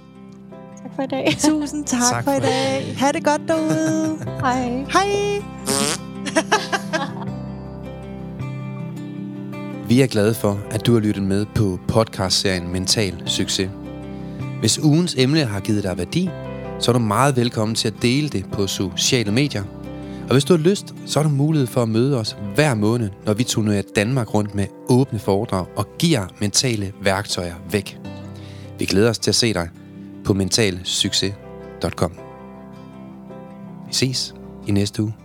For i dag. Tusind tak, Tak tak for for i dag. Ha' det godt derude. Hej. Hej. Vi er glade for, at du har lyttet med på podcastserien Mental Succes. Hvis ugens emne har givet dig værdi, så er du meget velkommen til at dele det på sociale medier. Og hvis du har lyst, så har du mulighed for at møde os hver måned, når vi turnerer Danmark rundt med åbne foredrag og giver mentale værktøjer væk. Vi glæder os til at se dig på mentalsucces.com. Vi ses i næste uge.